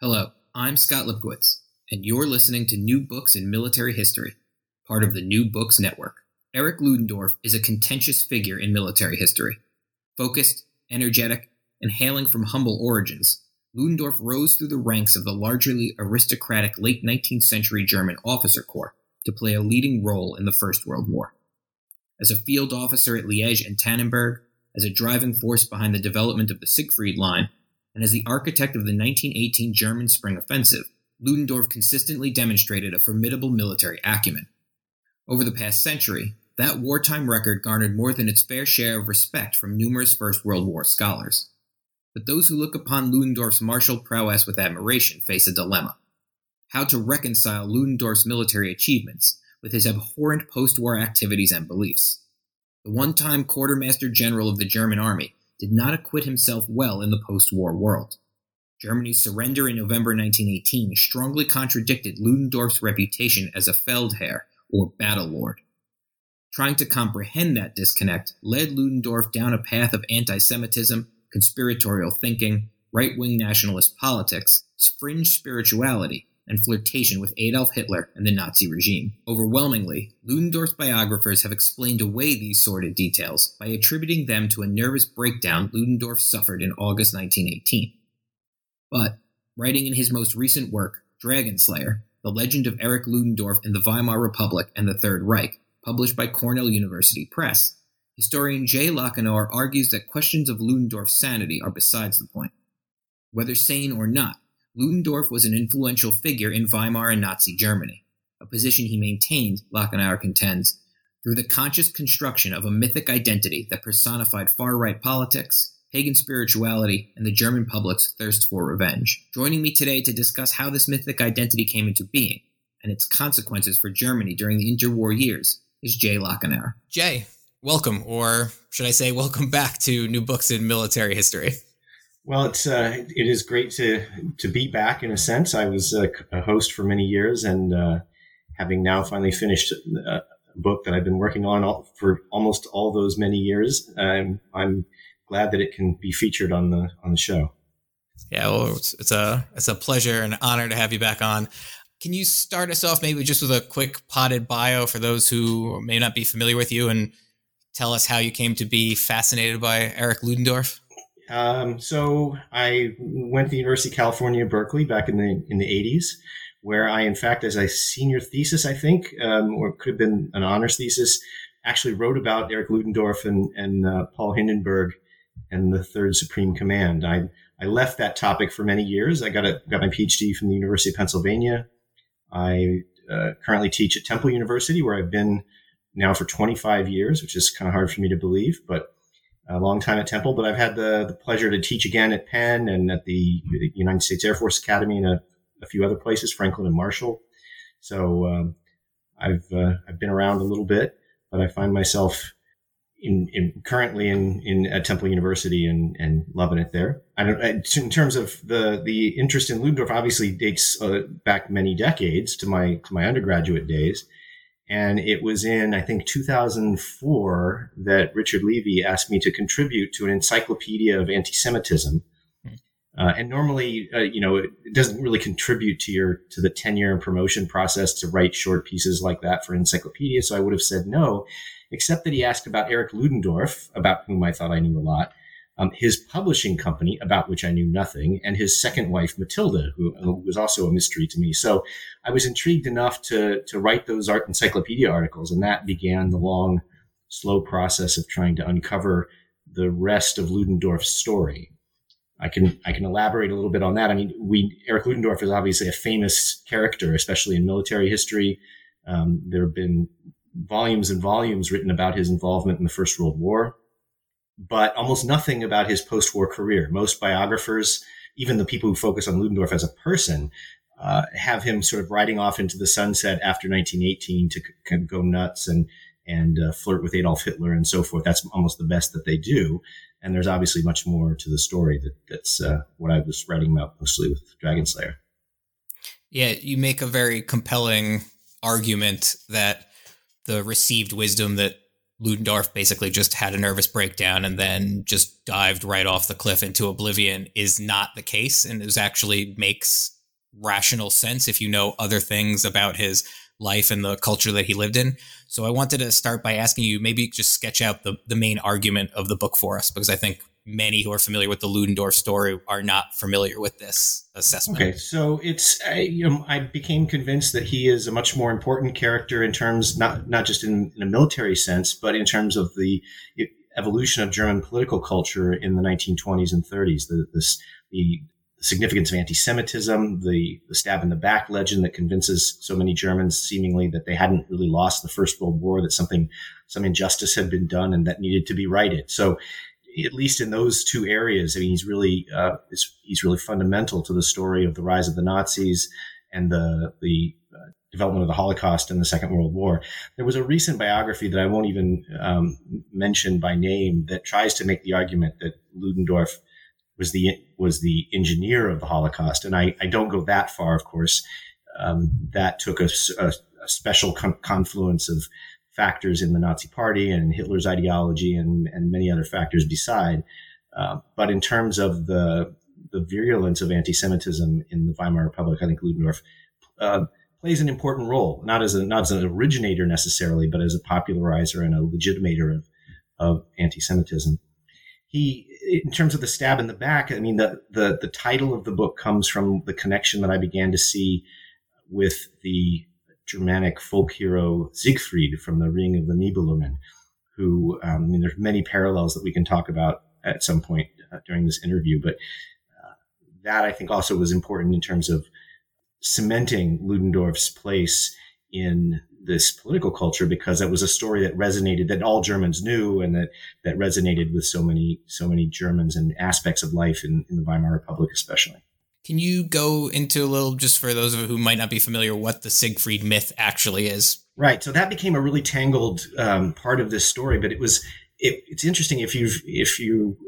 Hello, I'm Scott Lipkowitz, and you're listening to New Books in Military History, part of the New Books Network. Erich Ludendorff is a contentious figure in military history. Focused, energetic, and hailing from humble origins, Ludendorff rose through the ranks of the largely aristocratic late 19th century German officer corps to play a leading role in the First World War. As a field officer at Liège and Tannenberg, as a driving force behind the development of the Siegfried Line, and as the architect of the 1918 German Spring Offensive, Ludendorff consistently demonstrated a formidable military acumen. Over the past century, that wartime record garnered more than its fair share of respect from numerous First World War scholars. But those who look upon Ludendorff's martial prowess with admiration face a dilemma. How to reconcile Ludendorff's military achievements with his abhorrent post war activities and beliefs. The one time quartermaster general of the German army did not acquit himself well in the post war world. Germany's surrender in November 1918 strongly contradicted Ludendorff's reputation as a Feldherr, or battle lord. Trying to comprehend that disconnect led Ludendorff down a path of anti Semitism, conspiratorial thinking, right wing nationalist politics, fringe spirituality, and flirtation with Adolf Hitler and the Nazi regime. Overwhelmingly, Ludendorff's biographers have explained away these sordid details by attributing them to a nervous breakdown Ludendorff suffered in August 1918. But, writing in his most recent work, Dragon Slayer, The Legend of Erich Ludendorff in the Weimar Republic and the Third Reich, published by Cornell University Press, historian Jay Lockenour argues that questions of Ludendorff's sanity are besides the point. Whether sane or not, Ludendorff was an influential figure in Weimar and Nazi Germany, a position he maintained, Lockenour contends, through the conscious construction of a mythic identity that personified far right politics, pagan spirituality, and the German public's thirst for revenge. Joining me today to discuss how this mythic identity came into being and its consequences for Germany during the interwar years is Jay Lockenour. Jay, welcome, or should I say, welcome back to New Books in Military History. Well, it's uh, it is great to to be back in a sense. I was a, a host for many years, and uh, having now finally finished a book that I've been working on all, for almost all those many years, um, I'm glad that it can be featured on the on the show. Yeah, well, it's, it's a it's a pleasure and honor to have you back on. Can you start us off maybe just with a quick potted bio for those who may not be familiar with you, and tell us how you came to be fascinated by Eric Ludendorff? Um, so I went to the University of California, Berkeley, back in the in the eighties, where I, in fact, as a senior thesis, I think, um, or could have been an honors thesis, actually wrote about Erich Ludendorff and, and uh, Paul Hindenburg and the Third Supreme Command. I I left that topic for many years. I got a got my PhD from the University of Pennsylvania. I uh, currently teach at Temple University, where I've been now for 25 years, which is kind of hard for me to believe, but a long time at Temple, but I've had the, the pleasure to teach again at Penn and at the United States Air Force Academy and a, a few other places, Franklin and Marshall. So um, I've uh, I've been around a little bit, but I find myself in, in currently in, in at Temple University and, and loving it there. I don't in terms of the the interest in Ludendorff obviously dates uh, back many decades to my to my undergraduate days. And it was in, I think, 2004 that Richard Levy asked me to contribute to an encyclopedia of anti Semitism. Hmm. Uh, and normally, uh, you know, it doesn't really contribute to your to the tenure and promotion process to write short pieces like that for encyclopedia. So I would have said no, except that he asked about Eric Ludendorff, about whom I thought I knew a lot, um, his publishing company, about which I knew nothing, and his second wife, Mathilde, who, was also a mystery to me. So I was intrigued enough to, to write those art encyclopedia articles, and that began the long, slow process of trying to uncover the rest of Ludendorff's story. I can I can elaborate a little bit on that. I mean, we Eric Ludendorff is obviously a famous character, especially in military history. Um, there have been volumes and volumes written about his involvement in the First World War. But almost nothing about his post-war career. Most biographers, even the people who focus on Ludendorff as a person, uh, have him sort of riding off into the sunset after 1918 to c- go nuts and and uh, flirt with Adolf Hitler and so forth. That's almost the best that they do. And there's obviously much more to the story that that's uh, what I was writing about mostly with Dragon Slayer. Yeah, you make a very compelling argument that the received wisdom that Ludendorff basically just had a nervous breakdown and then just dived right off the cliff into oblivion is not the case and is actually makes rational sense if you know other things about his life and the culture that he lived in. So I wanted to start by asking you maybe just sketch out the, the main argument of the book for us because I think many who are familiar with the Ludendorff story are not familiar with this assessment. Okay, so it's I, you know, I became convinced that he is a much more important character in terms not not just in, in a military sense, but in terms of the evolution of German political culture in the 1920s and 30s. The this, the significance of anti-Semitism, the, the stab in the back legend that convinces so many Germans seemingly that they hadn't really lost the First World War, that something some injustice had been done and that needed to be righted. So at least in those two areas, I mean, he's really uh, he's really fundamental to the story of the rise of the Nazis and the the uh, development of the Holocaust and the Second World War. There was a recent biography that I won't even um, mention by name that tries to make the argument that Ludendorff was the was the engineer of the Holocaust, and I, I don't go that far, of course. Um, that took a, a, a special con- confluence of factors in the Nazi Party and Hitler's ideology and, and many other factors beside. Uh, but in terms of the the virulence of anti-Semitism in the Weimar Republic, I think Ludendorff uh, plays an important role, not as a not as an originator necessarily, but as a popularizer and a legitimator of of anti-Semitism. He, in terms of the stab in the back, I mean the the the title of the book comes from the connection that I began to see with the Germanic folk hero Siegfried from the Ring of the Nibelungen, who um, I mean, there's many parallels that we can talk about at some point uh, during this interview, but uh, that I think also was important in terms of cementing Ludendorff's place in this political culture because it was a story that resonated that all Germans knew and that that resonated with so many so many Germans and aspects of life in, in the Weimar Republic especially. Can you go into a little, just for those of who might not be familiar, what the Siegfried myth actually is? Right. So that became a really tangled um, part of this story, but it was it, it's interesting if you if you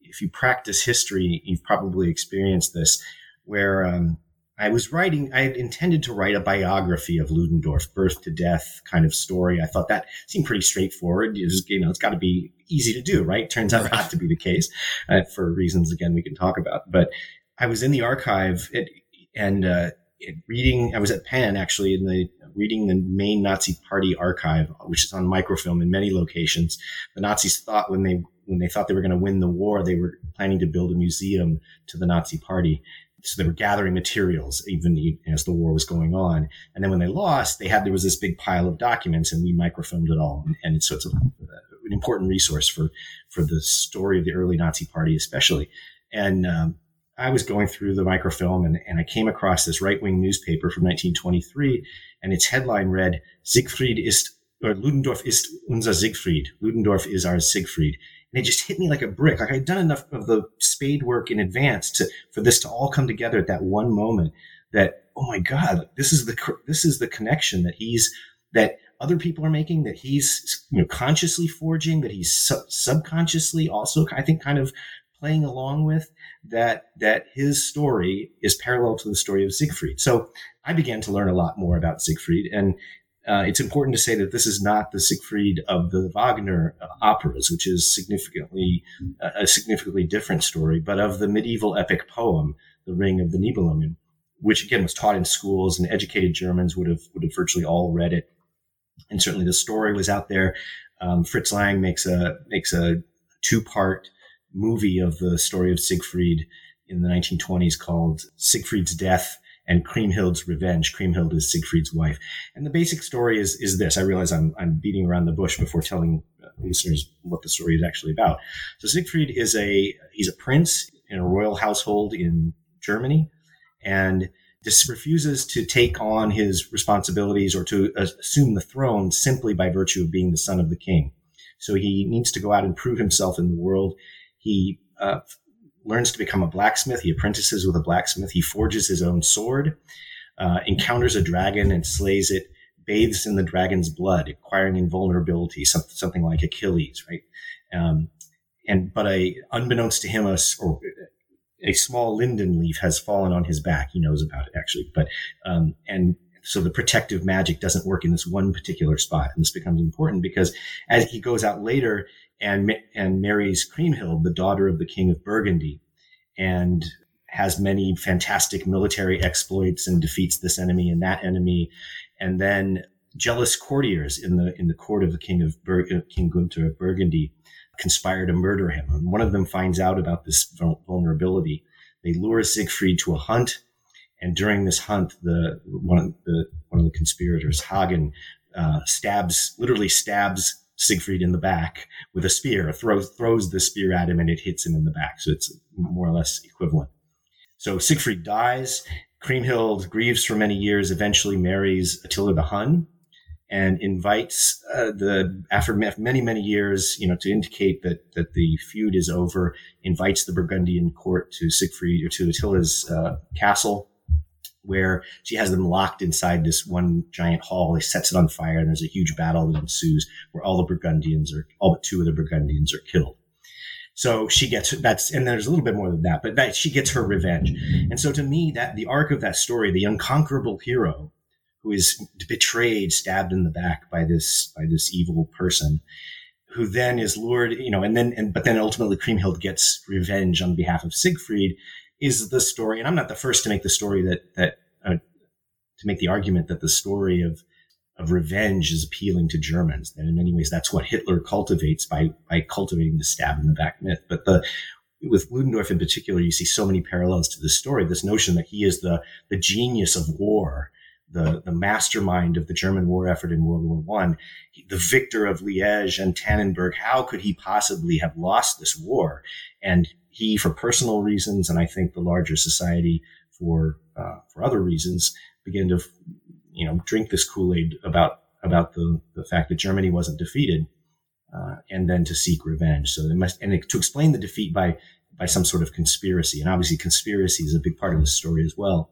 if you practice history, you've probably experienced this, where um, I was writing, I had intended to write a biography of Ludendorff, birth to death kind of story. I thought that seemed pretty straightforward. It's, you know, it's got to be easy to do, right? Turns out not to be the case uh, for reasons, again, we can talk about. But I was in the archive and uh, reading. I was at Penn actually in the reading the main Nazi Party archive, which is on microfilm in many locations. The Nazis thought when they when they thought they were going to win the war, they were planning to build a museum to the Nazi Party. So they were gathering materials even as the war was going on. And then when they lost, they had there was this big pile of documents, and we microfilmed it all. And so it's a, an important resource for for the story of the early Nazi Party, especially. And um, I was going through the microfilm and, and I came across this right wing newspaper from 1923, and its headline read, Siegfried ist, or Ludendorff ist unser Siegfried. Ludendorff is our Siegfried. And it just hit me like a brick. Like I'd done enough of the spade work in advance to, for this to all come together at that one moment that, oh my God, this is the, this is the connection that he's, that other people are making that he's you know consciously forging that he's sub- subconsciously also i think kind of playing along with that that his story is parallel to the story of Siegfried. So I began to learn a lot more about Siegfried, and uh, it's important to say that this is not the Siegfried of the Wagner uh, operas, which is significantly uh, a significantly different story, but of the medieval epic poem, "The Ring of the Nibelungen," which again was taught in schools, and educated Germans would have would have virtually all read it, and certainly the story was out there. Um, Fritz Lang makes a makes a two part movie of the story of Siegfried in the 1920s called Siegfried's Death and Kriemhild's Revenge. Kriemhild is Siegfried's wife. And the basic story is, is this. I realize I'm, I'm beating around the bush before telling uh, listeners what the story is actually about. So Siegfried is a, he's a prince in a royal household in Germany and just refuses to take on his responsibilities or to assume the throne simply by virtue of being the son of the king. So he needs to go out and prove himself in the world. He uh, learns to become a blacksmith. He apprentices with a blacksmith. He forges his own sword, uh, encounters a dragon and slays it, bathes in the dragon's blood, acquiring invulnerability, something like Achilles, right? Um, and but a unbeknownst to him, a, or a small linden leaf has fallen on his back. He knows about it actually, but um, and so the protective magic doesn't work in this one particular spot, and this becomes important because as he goes out later and and marries Kriemhild, the daughter of the king of Burgundy, and has many fantastic military exploits and defeats this enemy and that enemy, and then jealous courtiers in the in the court of the king of Bur- uh, King Gunther of Burgundy conspire to murder him. And one of them finds out about this vulnerability. They lure Siegfried to a hunt, and during this hunt, the one of the one of the conspirators, Hagen, uh, stabs literally stabs Siegfried in the back with a spear, throws throws the spear at him, and it hits him in the back. So it's more or less equivalent. So Siegfried dies. Kriemhild grieves for many years, eventually marries Attila the Hun, and invites uh, the after many many years, you know, to indicate that that the feud is over. Invites the Burgundian court to Siegfried or to Attila's uh, castle, where she has them locked inside this one giant hall. He sets it on fire, and there's a huge battle that ensues, where all the Burgundians are all but two of the Burgundians are killed. So she gets that's, and there's a little bit more than that, but that she gets her revenge. And so to me, that the arc of that story, the unconquerable hero who is betrayed, stabbed in the back by this by this evil person, who then is lured, you know, and then and but then ultimately Kriemhild gets revenge on behalf of Siegfried, is the story. And I'm not the first to make the story that that uh, to make the argument that the story of of revenge is appealing to Germans. And in many ways, that's what Hitler cultivates by by cultivating the stab in the back myth. But the with Ludendorff in particular, you see so many parallels to this story. This notion that he is the the genius of war the, the mastermind of the German war effort in World War One, the victor of Liège and Tannenberg. How could he possibly have lost this war? And he, for personal reasons, and I think the larger society for uh, for other reasons, began to you know drink this Kool Aid about about the the fact that Germany wasn't defeated, uh, and then to seek revenge. So they must and to explain the defeat by by some sort of conspiracy, and obviously conspiracy is a big part of the story as well.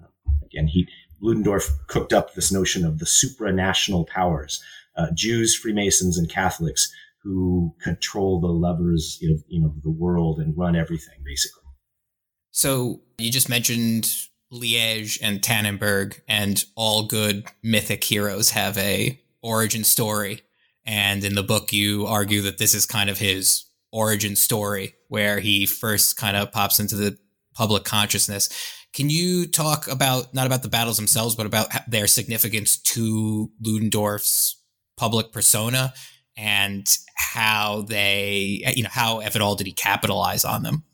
Uh, again, he Ludendorff cooked up this notion of the supranational powers, uh, Jews, Freemasons, and Catholics who control the levers of you know the world and run everything basically. So you just mentioned Liège and Tannenberg, and all good mythic heroes have a origin story. And in the book, you argue that this is kind of his origin story, where he first kind of pops into the public consciousness. Can you talk about not about the battles themselves, but about their significance to Ludendorff's public persona and how they, you know, how if at all did he capitalize on them?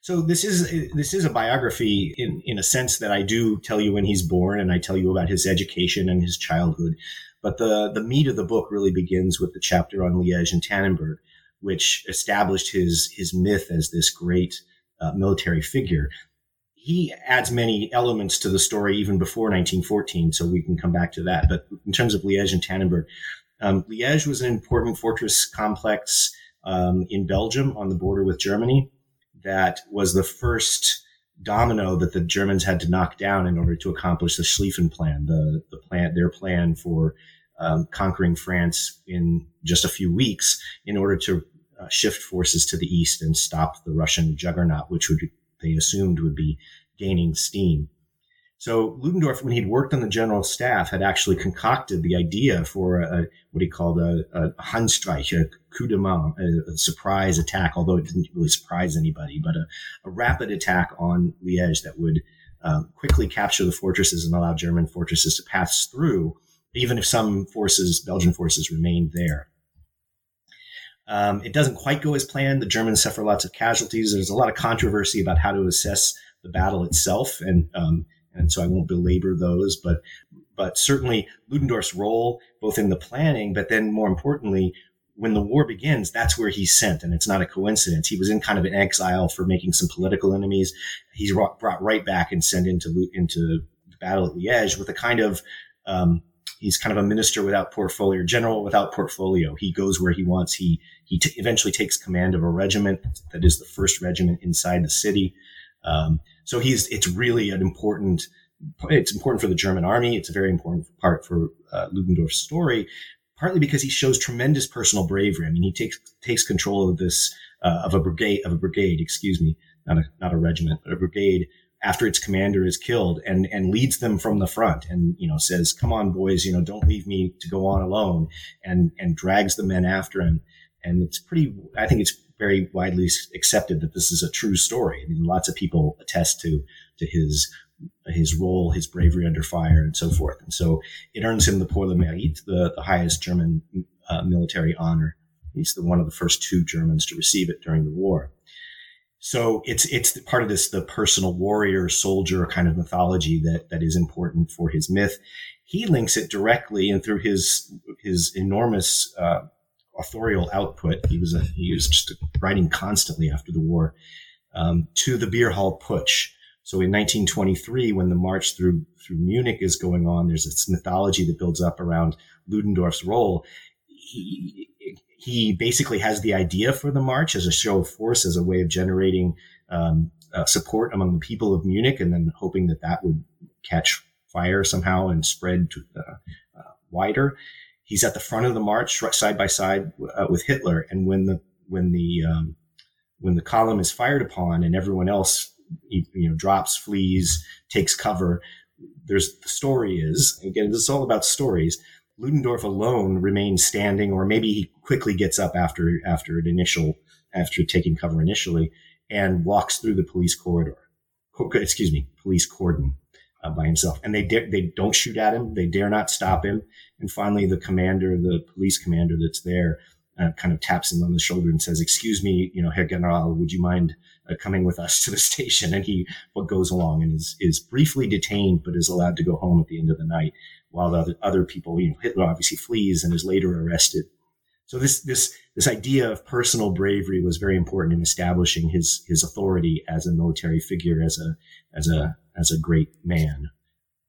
So this is this is a biography in in a sense that I do tell you when he's born and I tell you about his education and his childhood, but the the meat of the book really begins with the chapter on Liège and Tannenberg, which established his his myth as this great uh, military figure he adds many elements to the story even before 1914, so we can come back to that. But in terms of Liège and Tannenberg, um, Liège was an important fortress complex um, in Belgium on the border with Germany that was the first domino that the Germans had to knock down in order to accomplish the Schlieffen Plan, the, the plan, their plan for um, conquering France in just a few weeks in order to uh, shift forces to the east and stop the Russian juggernaut, which would they assumed would be gaining steam. So Ludendorff, when he'd worked on the general staff, had actually concocted the idea for a, what he called a, a Handstreich, a coup de main, a, a, surprise attack, although it didn't really surprise anybody, but a, a rapid attack on Liège that would um, quickly capture the fortresses and allow German fortresses to pass through, even if some forces, Belgian forces, remained there. Um, it doesn't quite go as planned. The Germans suffer lots of casualties. There's a lot of controversy about how to assess the battle itself, and um, and so I won't belabor those. But but certainly Ludendorff's role, both in the planning, but then more importantly, when the war begins, that's where he's sent, and it's not a coincidence. He was in kind of an exile for making some political enemies. He's brought right back and sent into into the battle at Liège with a kind of um, he's kind of a minister without portfolio, general without portfolio. He goes where he wants. He he t- eventually takes command of a regiment that is the first regiment inside the city. Um, so he's it's really an important. It's important for the German army. It's a very important part for uh, Ludendorff's story, partly because he shows tremendous personal bravery. I mean, he takes takes control of this uh, of a brigade of a brigade, excuse me, not a not a regiment, but a brigade after its commander is killed and and leads them from the front and you know says come on boys you know don't leave me to go on alone and and drags the men after him and it's pretty i think it's very widely accepted that this is a true story. I mean lots of people attest to to his his role his bravery under fire and so forth. And so it earns him the pour le mérite the, the highest german uh, military honor. He's the one of the first two germans to receive it during the war. So it's it's part of this the personal warrior soldier kind of mythology that that is important for his myth. He links it directly and through his his enormous uh, authorial output. He was a, he was just writing constantly after the war um, to the beer hall putsch. So in 1923, when the march through through Munich is going on, there's this mythology that builds up around Ludendorff's role. He, he basically has the idea for the march as a show of force, as a way of generating um, uh, support among the people of Munich, and then hoping that that would catch fire somehow and spread to, uh, uh, wider. He's at the front of the march, side by side uh, with Hitler, and when the when the um, when the column is fired upon and everyone else you know drops, flees, takes cover. There's the story is again. This is all about stories Ludendorff alone remains standing, or maybe he quickly gets up after after an initial after taking cover initially and walks through the police corridor. Excuse me, police cordon uh, by himself, and they dare, they don't shoot at him. They dare not stop him. And finally, the commander, the police commander that's there, uh, kind of taps him on the shoulder and says, "Excuse me, you know, Herr General, would you mind uh, coming with us to the station?" And he what goes along and is is briefly detained, but is allowed to go home at the end of the night while the other, other people, you know, Hitler obviously flees and is later arrested. So this this this idea of personal bravery was very important in establishing his his authority as a military figure, as a as a as a great man.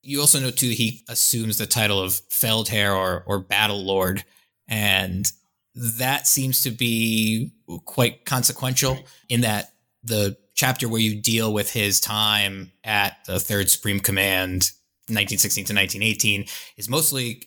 You also know too he assumes the title of Feldherr or or Battle Lord, and that seems to be quite consequential in that the chapter where you deal with his time at the Third Supreme Command 1916 to 1918 is mostly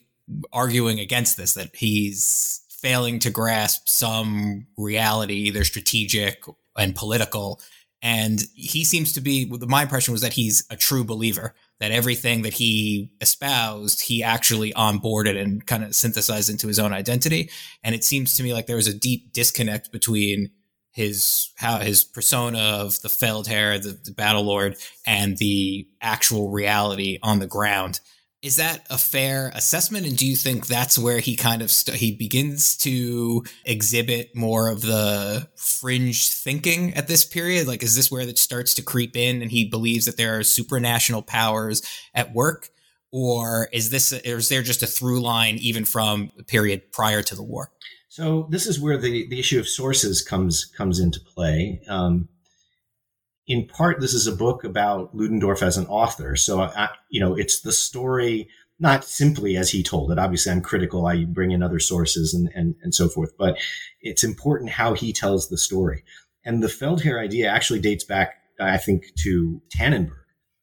arguing against this that he's failing to grasp some reality either strategic and political and he seems to be my impression was that he's a true believer that everything that he espoused he actually onboarded and kind of synthesized into his own identity and it seems to me like there was a deep disconnect between his how his persona of the Feldherr, the, the battle lord, and the actual reality on the ground. Is that a fair assessment? And do you think that's where he kind of st- he begins to exhibit more of the fringe thinking at this period? Like, is this where it starts to creep in, and he believes that there are supranational powers at work, or is this, or is there just a through line even from the period prior to the war? So this is where the, the issue of sources comes comes into play. Um, in part, this is a book about Ludendorff as an author. So I, you know, it's the story not simply as he told it. Obviously, I'm critical. I bring in other sources and and and so forth. But it's important how he tells the story. And the Feldherr idea actually dates back, I think, to Tannenberg,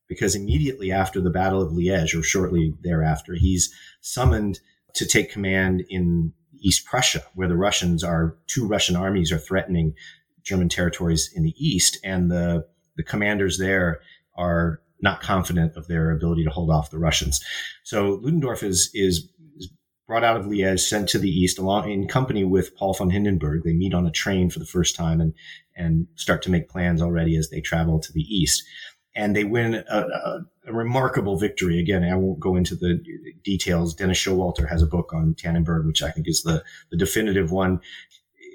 because immediately after the Battle of Liège, or shortly thereafter, he's summoned to take command in East Prussia, where the Russians are two Russian armies are threatening German territories in the east, and the the commanders there are not confident of their ability to hold off the Russians. So Ludendorff is is, brought out of Liège, sent to the east, along in company with Paul von Hindenburg. They meet on a train for the first time and and start to make plans already as they travel to the east and they win a, a, a, remarkable victory. Again, I won't go into the details. Dennis Showalter has a book on Tannenberg, which I think is the, the definitive one.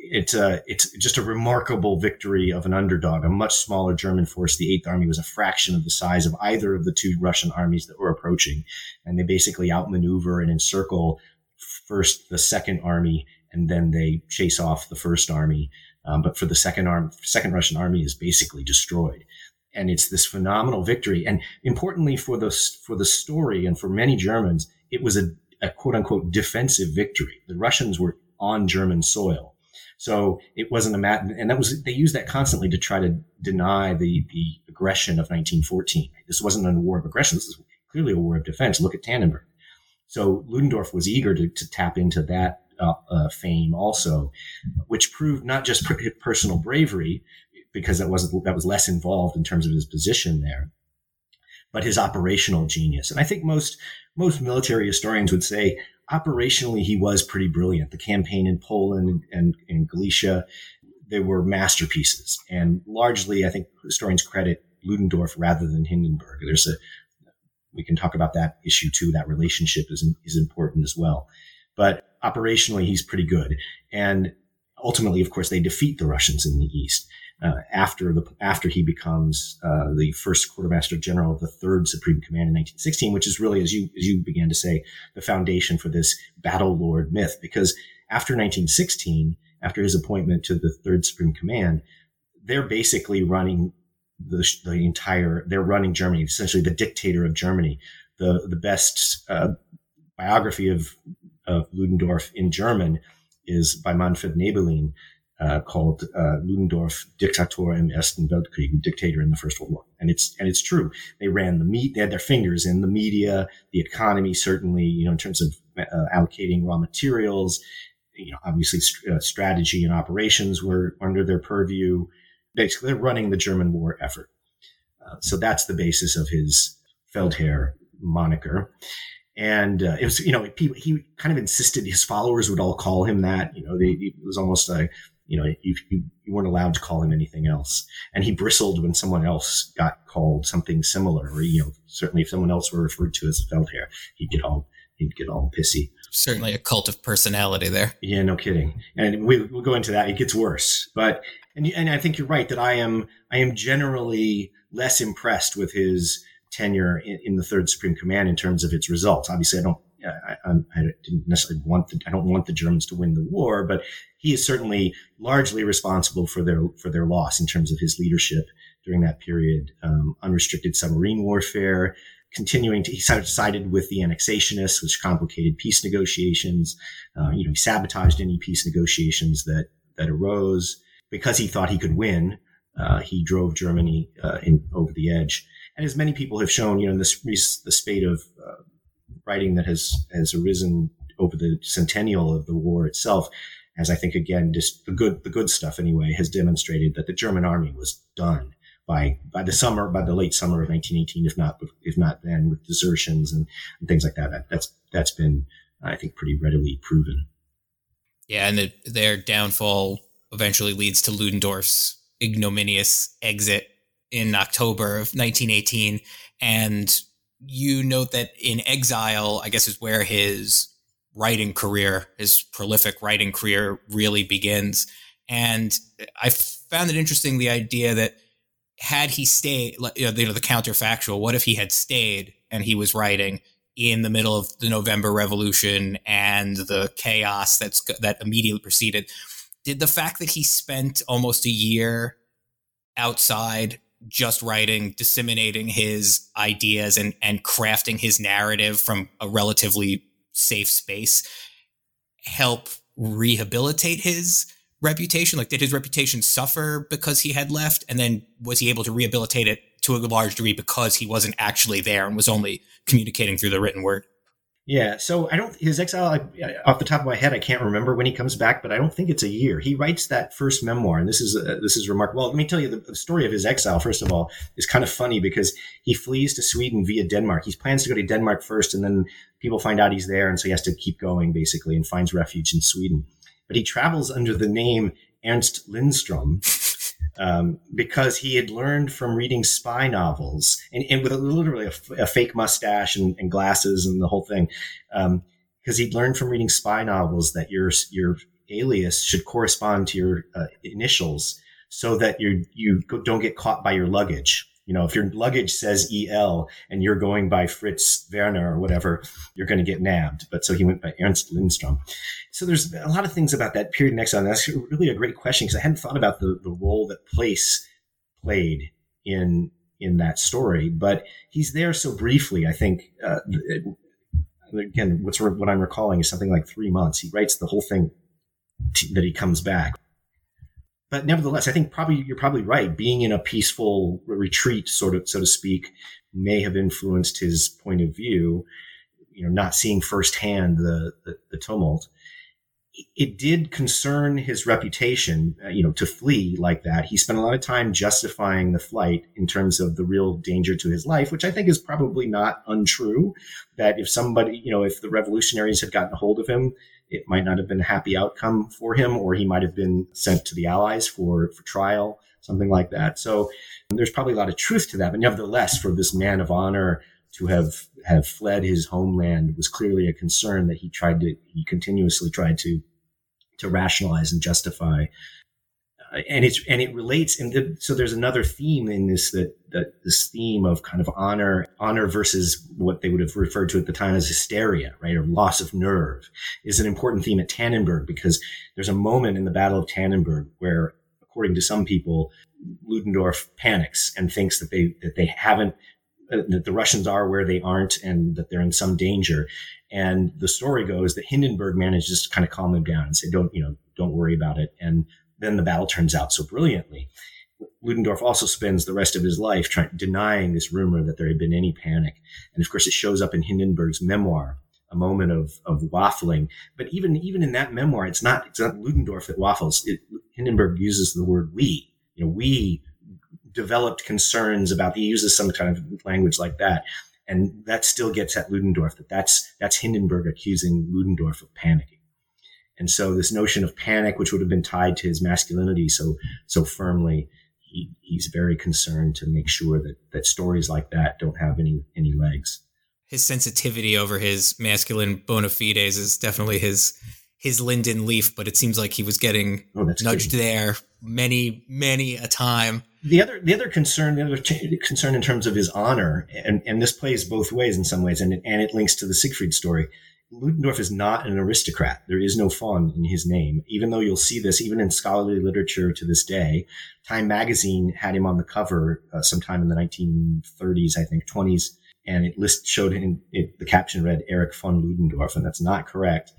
It's a, it's just a remarkable victory of an underdog, a much smaller German force. The Eighth Army was a fraction of the size of either of the two Russian armies that were approaching, and they basically outmaneuver and encircle first the Second Army, and then they chase off the First Army. Um, but for the second arm, second Russian army is basically destroyed and it's this phenomenal victory. And importantly for the for the story and for many Germans, it was a a quote unquote defensive victory. The Russians were on German soil. So it wasn't a matter, and that was, they used that constantly to try to deny the, the aggression of 1914. This wasn't a war of aggression. This is clearly a war of defense. Look at Tannenberg. So Ludendorff was eager to, to tap into that uh, uh, fame also, which proved not just personal bravery, because that wasn't that was less involved in terms of his position there, but his operational genius. And I think most most military historians would say operationally he was pretty brilliant. The campaign in Poland and, and Galicia, they were masterpieces, and largely I think historians credit Ludendorff rather than Hindenburg. There's a we can talk about that issue too. That relationship is is important as well. But operationally, he's pretty good. And ultimately, of course, they defeat the Russians in the east uh, after the after he becomes uh, the first quartermaster general of the Third Supreme Command in 1916, which is really, as you as you began to say, the foundation for this battle lord myth. Because after 1916, after his appointment to the Third Supreme Command, they're basically running the, the entire, they're running Germany, essentially the dictator of Germany. The, the best uh, biography of, of Ludendorff in German is by Manfred Nebelin, uh, called uh, Ludendorff Diktator im Ersten Weltkrieg, dictator in the First World War. And it's and it's true. They ran the meat. They had their fingers in the media, the economy, certainly. You know, in terms of uh, allocating raw materials. You know, obviously, st- uh, strategy and operations were under their purview basically they're running the German war effort. Uh, so that's the basis of his Feldherr moniker. And uh, it was, you know, he, he, kind of insisted his followers would all call him that. You know, they, it was almost like, you know, you, you, you, weren't allowed to call him anything else. And he bristled when someone else got called something similar, or, you know, certainly if someone else were referred to as Feldherr, he'd get all, he'd get all pissy. Certainly a cult of personality there. Yeah, no kidding. And we, we'll go into that. It gets worse, but and and I think you're right that I am I am generally less impressed with his tenure in, in the Third Supreme Command in terms of its results. Obviously, I don't I, I, I didn't necessarily want the, I don't want the Germans to win the war, but he is certainly largely responsible for their for their loss in terms of his leadership during that period. Um, unrestricted submarine warfare, continuing to he sided with the annexationists, which complicated peace negotiations. Uh, you know, he sabotaged any peace negotiations that that arose because he thought he could win, uh, he drove Germany uh, in, over the edge. And as many people have shown, you know, in this the spate of uh, writing that has has arisen over the centennial of the war itself, as I think again, just the good the good stuff anyway has demonstrated that the German army was done by by the summer by the late summer of 1918, if not if not then with desertions and, and things like that. that. That's that's been I think pretty readily proven. Yeah, and the, their downfall eventually leads to Ludendorff's ignominious exit in October of 1918. And you note that in exile, I guess, is where his writing career, his prolific writing career, really begins. And I found it interesting the idea that had he stayed, you know, the counterfactual, what if he had stayed and he was writing in the middle of the November Revolution and the chaos that's that immediately preceded? did the fact that he spent almost a year outside just writing, disseminating his ideas and, and crafting his narrative from a relatively safe space help rehabilitate his reputation? Like, did his reputation suffer because he had left? And then was he able to rehabilitate it to a large degree because he wasn't actually there and was only communicating through the written word? Yeah, so I don't his exile I, off the top of my head I can't remember when he comes back, but I don't think it's a year. He writes that first memoir, and this is uh, this is remarkable. Well, let me tell you the, the, story of his exile. First of all, is kind of funny because he flees to Sweden via Denmark. He plans to go to Denmark first, and then people find out he's there, and so he has to keep going basically, and finds refuge in Sweden. But he travels under the name Ernst Lindström um, because he had learned from reading spy novels and, and with a, literally a, a, fake mustache and, and, glasses and the whole thing. Because um, he'd learned from reading spy novels that your your alias should correspond to your uh, initials so that you you don't get caught by your luggage. You know, if your luggage says EL and you're going by Fritz Werner or whatever, you're going to get nabbed. But so he went by Ernst Lindström. So there's a lot of things about that period in exile. And that's really a great question because I hadn't thought about the, the role that place played in in that story. But he's there so briefly. I think uh, again, what's what I'm recalling is something like three months. He writes the whole thing t- that he comes back. But nevertheless, I think probably you're probably right. Being in a peaceful retreat, sort of, so to speak, may have influenced his point of view. You know, not seeing firsthand the, the, the tumult it did concern his reputation, uh, you know, to flee like that. He spent a lot of time justifying the flight in terms of the real danger to his life, which I think is probably not untrue. That if somebody, you know, if the revolutionaries had gotten a hold of him, it might not have been a happy outcome for him, or he might have been sent to the Allies for, for trial, something like that. So there's probably a lot of truth to that. But nevertheless, for this man of honor to have have fled his homeland was clearly a concern that he tried to he continuously tried to to rationalize and justify and it's and it relates and the, so there's another theme in this that that this theme of kind of honor honor versus what they would have referred to at the time as hysteria right or loss of nerve is an important theme at Tannenberg because there's a moment in the battle of Tannenberg where according to some people Ludendorff panics and thinks that they that they haven't uh, that the Russians are where they aren't and that they're in some danger. And the story goes that Hindenburg manages to kind of calm them down and say, don't, you know, don't worry about it. And then the battle turns out so brilliantly. Ludendorff also spends the rest of his life trying, denying this rumor that there had been any panic. And of course, it shows up in Hindenburg's memoir, a moment of, of waffling. But even, even in that memoir, it's not, it's not Ludendorff that waffles. It, Hindenburg uses the word we, you know, we developed concerns about he uses some kind of language like that and that still gets at ludendorff that that's that's hindenburg accusing ludendorff of panicking and so this notion of panic which would have been tied to his masculinity so so firmly he, he's very concerned to make sure that that stories like that don't have any any legs his sensitivity over his masculine bona fides is definitely his his linden leaf, but it seems like he was getting oh, nudged good. there many, many a time. The other, the other concern, the other concern in terms of his honor, and, and this plays both ways in some ways, and and it links to the Siegfried story. Ludendorff is not an aristocrat. There is no von in his name, even though you'll see this even in scholarly literature to this day. Time magazine had him on the cover uh, sometime in the 1930s, I think, 20s, and it list showed him, it, the caption read Erich von Ludendorff, and that's not correct.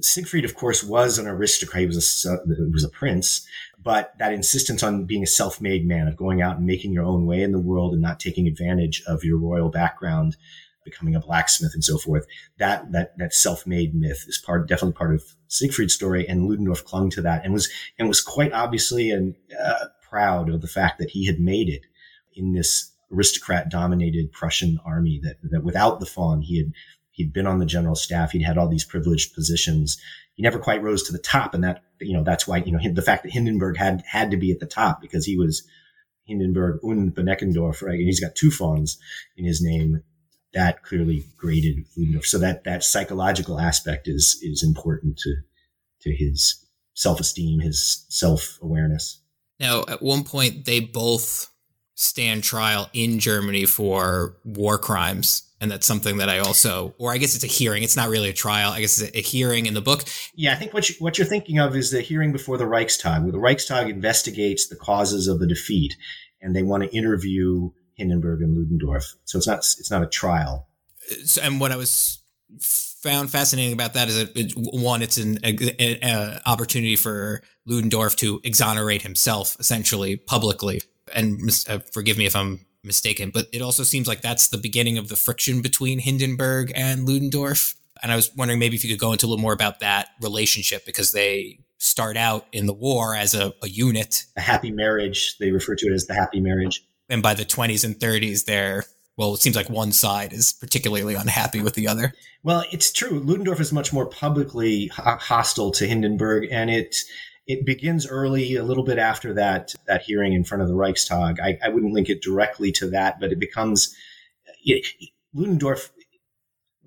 Siegfried, of course, was an aristocrat. He was a, was a prince, but that insistence on being a self-made man, of going out and making your own way in the world and not taking advantage of your royal background, becoming a blacksmith and so forth, that, that, that self-made myth is part, definitely part of Siegfried's story. And Ludendorff clung to that and was, and was quite obviously and uh, proud of the fact that he had made it in this aristocrat dominated Prussian army that, that without the von, he had He'd been on the general staff. He'd had all these privileged positions. He never quite rose to the top. And that, you know, that's why, you know, the fact that Hindenburg had, had to be at the top because he was Hindenburg und Beneckendorff, right? And he's got two vons in his name. That clearly grated Ludendorff. So that, that psychological aspect is, is important to, to his self-esteem, his self-awareness. Now, at one point, they both stand trial in Germany for war crimes and that's something that I also, or I guess it's a hearing. It's not really a trial. I guess it's a, a hearing in the book. Yeah, I think what you, what you're thinking of is the hearing before the Reichstag, where the Reichstag investigates the causes of the defeat, and they want to interview Hindenburg and Ludendorff. So it's not it's not a trial. So, and what I was found fascinating about that is that it, one, it's an a, a opportunity for Ludendorff to exonerate himself essentially publicly. And uh, forgive me if I'm mistaken, but it also seems like that's the beginning of the friction between Hindenburg and Ludendorff. And I was wondering maybe if you could go into a little more about that relationship because they start out in the war as a, a unit. A happy marriage. They refer to it as the happy marriage. And by the 20s and 30s, they're well, it seems like one side is particularly unhappy with the other. Well, it's true. Ludendorff is much more publicly hostile to Hindenburg, and it it begins early, a little bit after that that hearing in front of the Reichstag. I, I wouldn't link it directly to that, but it becomes it, Ludendorff.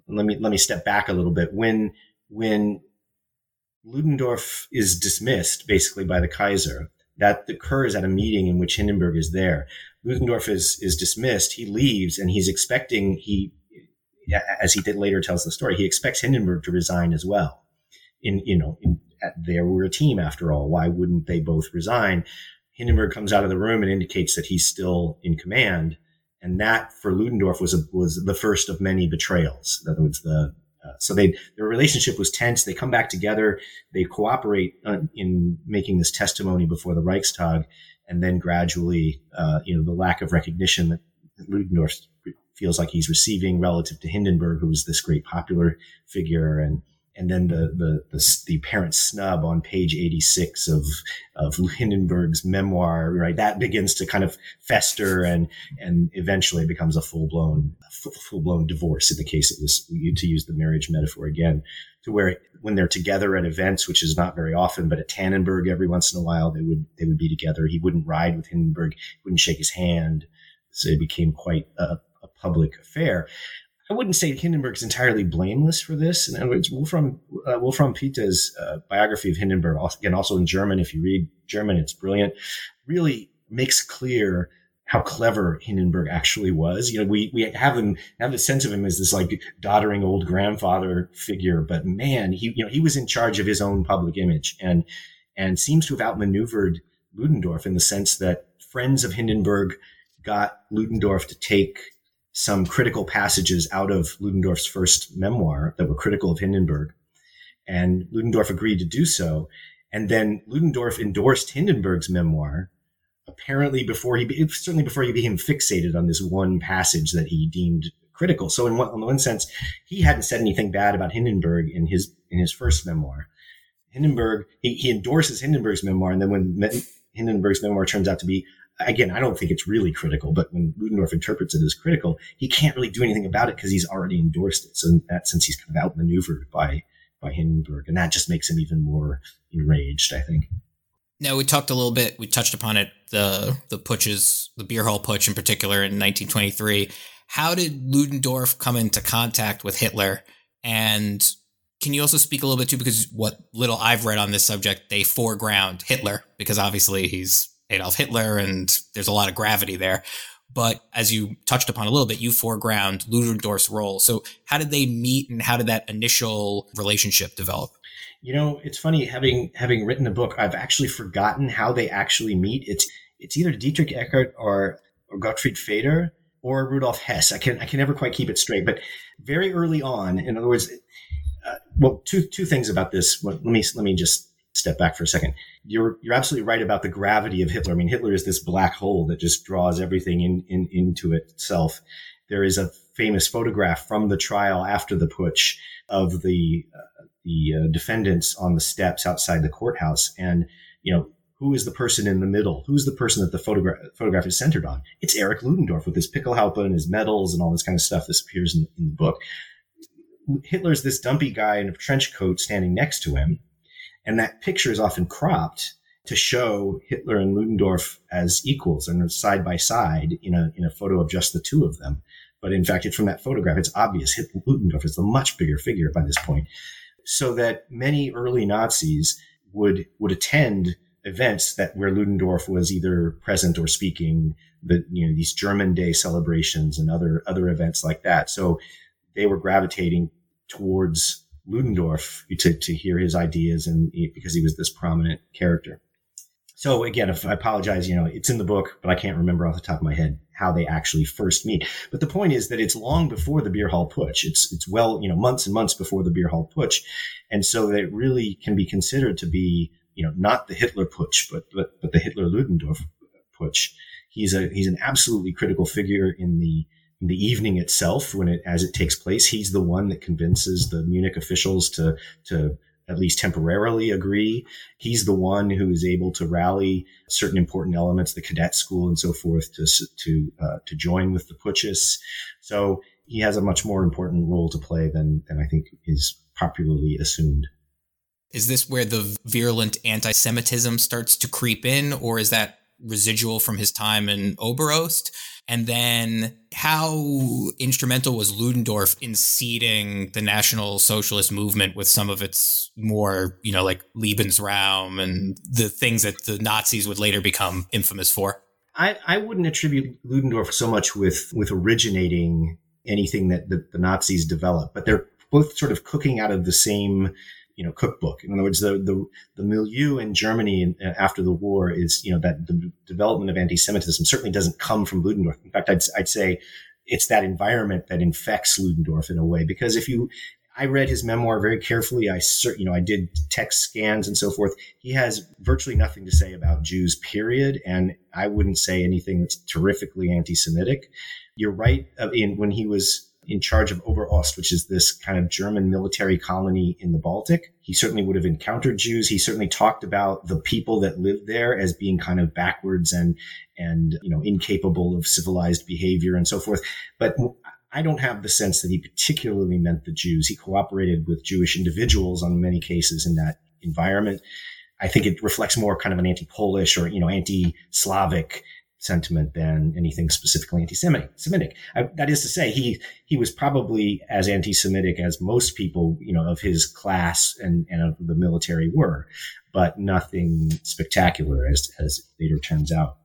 Let me let me step back a little bit. When when Ludendorff is dismissed basically by the Kaiser, that occurs at a meeting in which Hindenburg is there. Ludendorff is is dismissed. He leaves, and he's expecting he, as he did later tells the story, he expects Hindenburg to resign as well. In you know in they were a team after all. Why wouldn't they both resign? Hindenburg comes out of the room and indicates that he's still in command. and that for Ludendorff was a, was the first of many betrayals. In other words, the uh, so they their relationship was tense. They come back together. They cooperate uh, in making this testimony before the Reichstag, and then gradually, uh, you know, the lack of recognition that Ludendorff feels like he's receiving relative to Hindenburg, who was this great popular figure, and and then the the the, the apparent snub on page 86 of of Hindenburg's memoir, right? That begins to kind of fester and and eventually becomes a full blown full blown divorce in the case it was to use the marriage metaphor again, to where when they're together at events, which is not very often, but at Tannenberg every once in a while they would they would be together. He wouldn't ride with Hindenburg, he wouldn't shake his hand, so it became quite a, a public affair. I wouldn't say Hindenburg is entirely blameless for this. In other words, Wolfram, uh, Wolfram Pyta's uh, biography of Hindenburg, again, also in German, if you read German, it's brilliant, really makes clear how clever Hindenburg actually was. You know, we, we have him, have the sense of him as this like doddering old grandfather figure, but man, he, you know, he was in charge of his own public image and, and seems to have outmaneuvered Ludendorff in the sense that friends of Hindenburg got Ludendorff to take some critical passages out of Ludendorff's first memoir that were critical of Hindenburg. And Ludendorff agreed to do so. And then Ludendorff endorsed Hindenburg's memoir, apparently before he, certainly before he became fixated on this one passage that he deemed critical. So in one, on the one sense, he hadn't said anything bad about Hindenburg in his, in his first memoir. Hindenburg, he, he endorses Hindenburg's memoir. And then when Hindenburg's memoir turns out to be again, I don't think it's really critical, but when Ludendorff interprets it as critical, he can't really do anything about it because he's already endorsed it. So in that sense, he's kind of outmaneuvered by by Hindenburg, and that just makes him even more enraged. I think. Now we talked a little bit. We touched upon it. The the putsches, the beer hall putsch in particular in 1923. How did Ludendorff come into contact with Hitler? And can you also speak a little bit too, because what little I've read on this subject, they foreground Hitler because obviously he's Adolf Hitler, and there's a lot of gravity there. But as you touched upon a little bit, you foreground Ludendorff's role. So how did they meet, and how did that initial relationship develop? You know, it's funny having having written a book. I've actually forgotten how they actually meet. It's it's either Dietrich Eckart or, or Gottfried Feder or Rudolf Hess. I can I can never quite keep it straight. But very early on, in other words, uh, well, two two things about this. Let me let me just step back for a second. You're you're absolutely right about the gravity of Hitler. I mean, Hitler is this black hole that just draws everything in, in into itself. There is a famous photograph from the trial after the putsch of the uh, the uh, defendants on the steps outside the courthouse, and you know who is the person in the middle? Who's the person that the photograph photograph is centered on? It's Erich Ludendorff with his Pickelhaube and his medals and all this kind of stuff. This appears in, in the book. Hitler's this dumpy guy in a trench coat standing next to him and that picture is often cropped to show Hitler and Ludendorff as equals and side by side in a, in a photo of just the two of them. But in fact, from that photograph, it's obvious Hitler, Ludendorff is a much bigger figure by this point. So that many early Nazis would, would attend events that where Ludendorff was either present or speaking, the, you know, these German Day celebrations and other, other events like that. So they were gravitating towards Ludendorff to, to hear his ideas and because he was this prominent character. So again, if I apologize, you know, it's in the book, but I can't remember off the top of my head how they actually first meet. But the point is that it's long before the beer hall putsch. It's it's well, you know, months and months before the beer hall putsch, and so it really can be considered to be, you know, not the Hitler putsch, but but but the Hitler Ludendorff putsch. He's a he's an absolutely critical figure in the the evening itself, when it as it takes place, he's the one that convinces the Munich officials to to at least temporarily agree. He's the one who is able to rally certain important elements, the cadet school and so forth, to to uh, to join with the putschists. So he has a much more important role to play than than I think is popularly assumed. Is this where the virulent anti-Semitism starts to creep in, or is that residual from his time in Oberost? And then how instrumental was Ludendorff in seeding the National Socialist movement with some of its more, you know, like Lebensraum and the things that the Nazis would later become infamous for? I, I wouldn't attribute Ludendorff so much with, with originating anything that the, the Nazis developed, but they're both sort of cooking out of the same you know cookbook. In other words, the the, the milieu in Germany uh, after the war is you know that the development of anti-Semitism certainly doesn't come from Ludendorff. In fact, I'd I'd say it's that environment that infects Ludendorff in a way because if you I read his memoir very carefully. I, you know, I did text scans and so forth. He has virtually nothing to say about Jews, period. And I wouldn't say anything that's terrifically anti-Semitic. You're right. Uh, in when he was in charge of Oberost, which is this kind of German military colony in the Baltic. He certainly would have encountered Jews. He certainly talked about the people that lived there as being kind of backwards and and you know incapable of civilized behavior and so forth. But I don't have the sense that he particularly meant the Jews. He cooperated with Jewish individuals on many cases in that environment. I think it reflects more kind of an anti-Polish or you know anti-Slavic sentiment than anything specifically anti-Semitic. That is to say, he he was probably as anti-Semitic as most people, you know, of his class and, and of the military were, but nothing spectacular as as later turns out.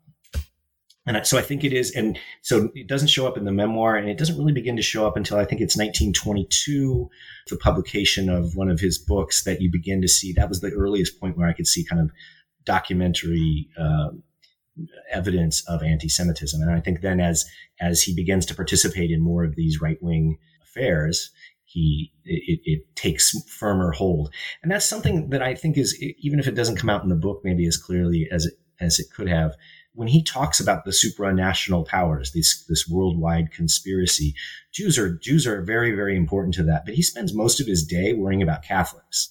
And so I think it is, and so it doesn't show up in the memoir, and it doesn't really begin to show up until I think it's 1922, the publication of one of his books, that you begin to see. That was the earliest point where I could see kind of documentary uh, evidence of anti-Semitism. And I think then, as as he begins to participate in more of these right wing affairs, he it, it, takes firmer hold. And that's something that I think is even if it doesn't come out in the book maybe as clearly as it as it could have when he talks about the supranational powers, this this worldwide conspiracy, Jews are Jews are very very important to that. But he spends most of his day worrying about Catholics.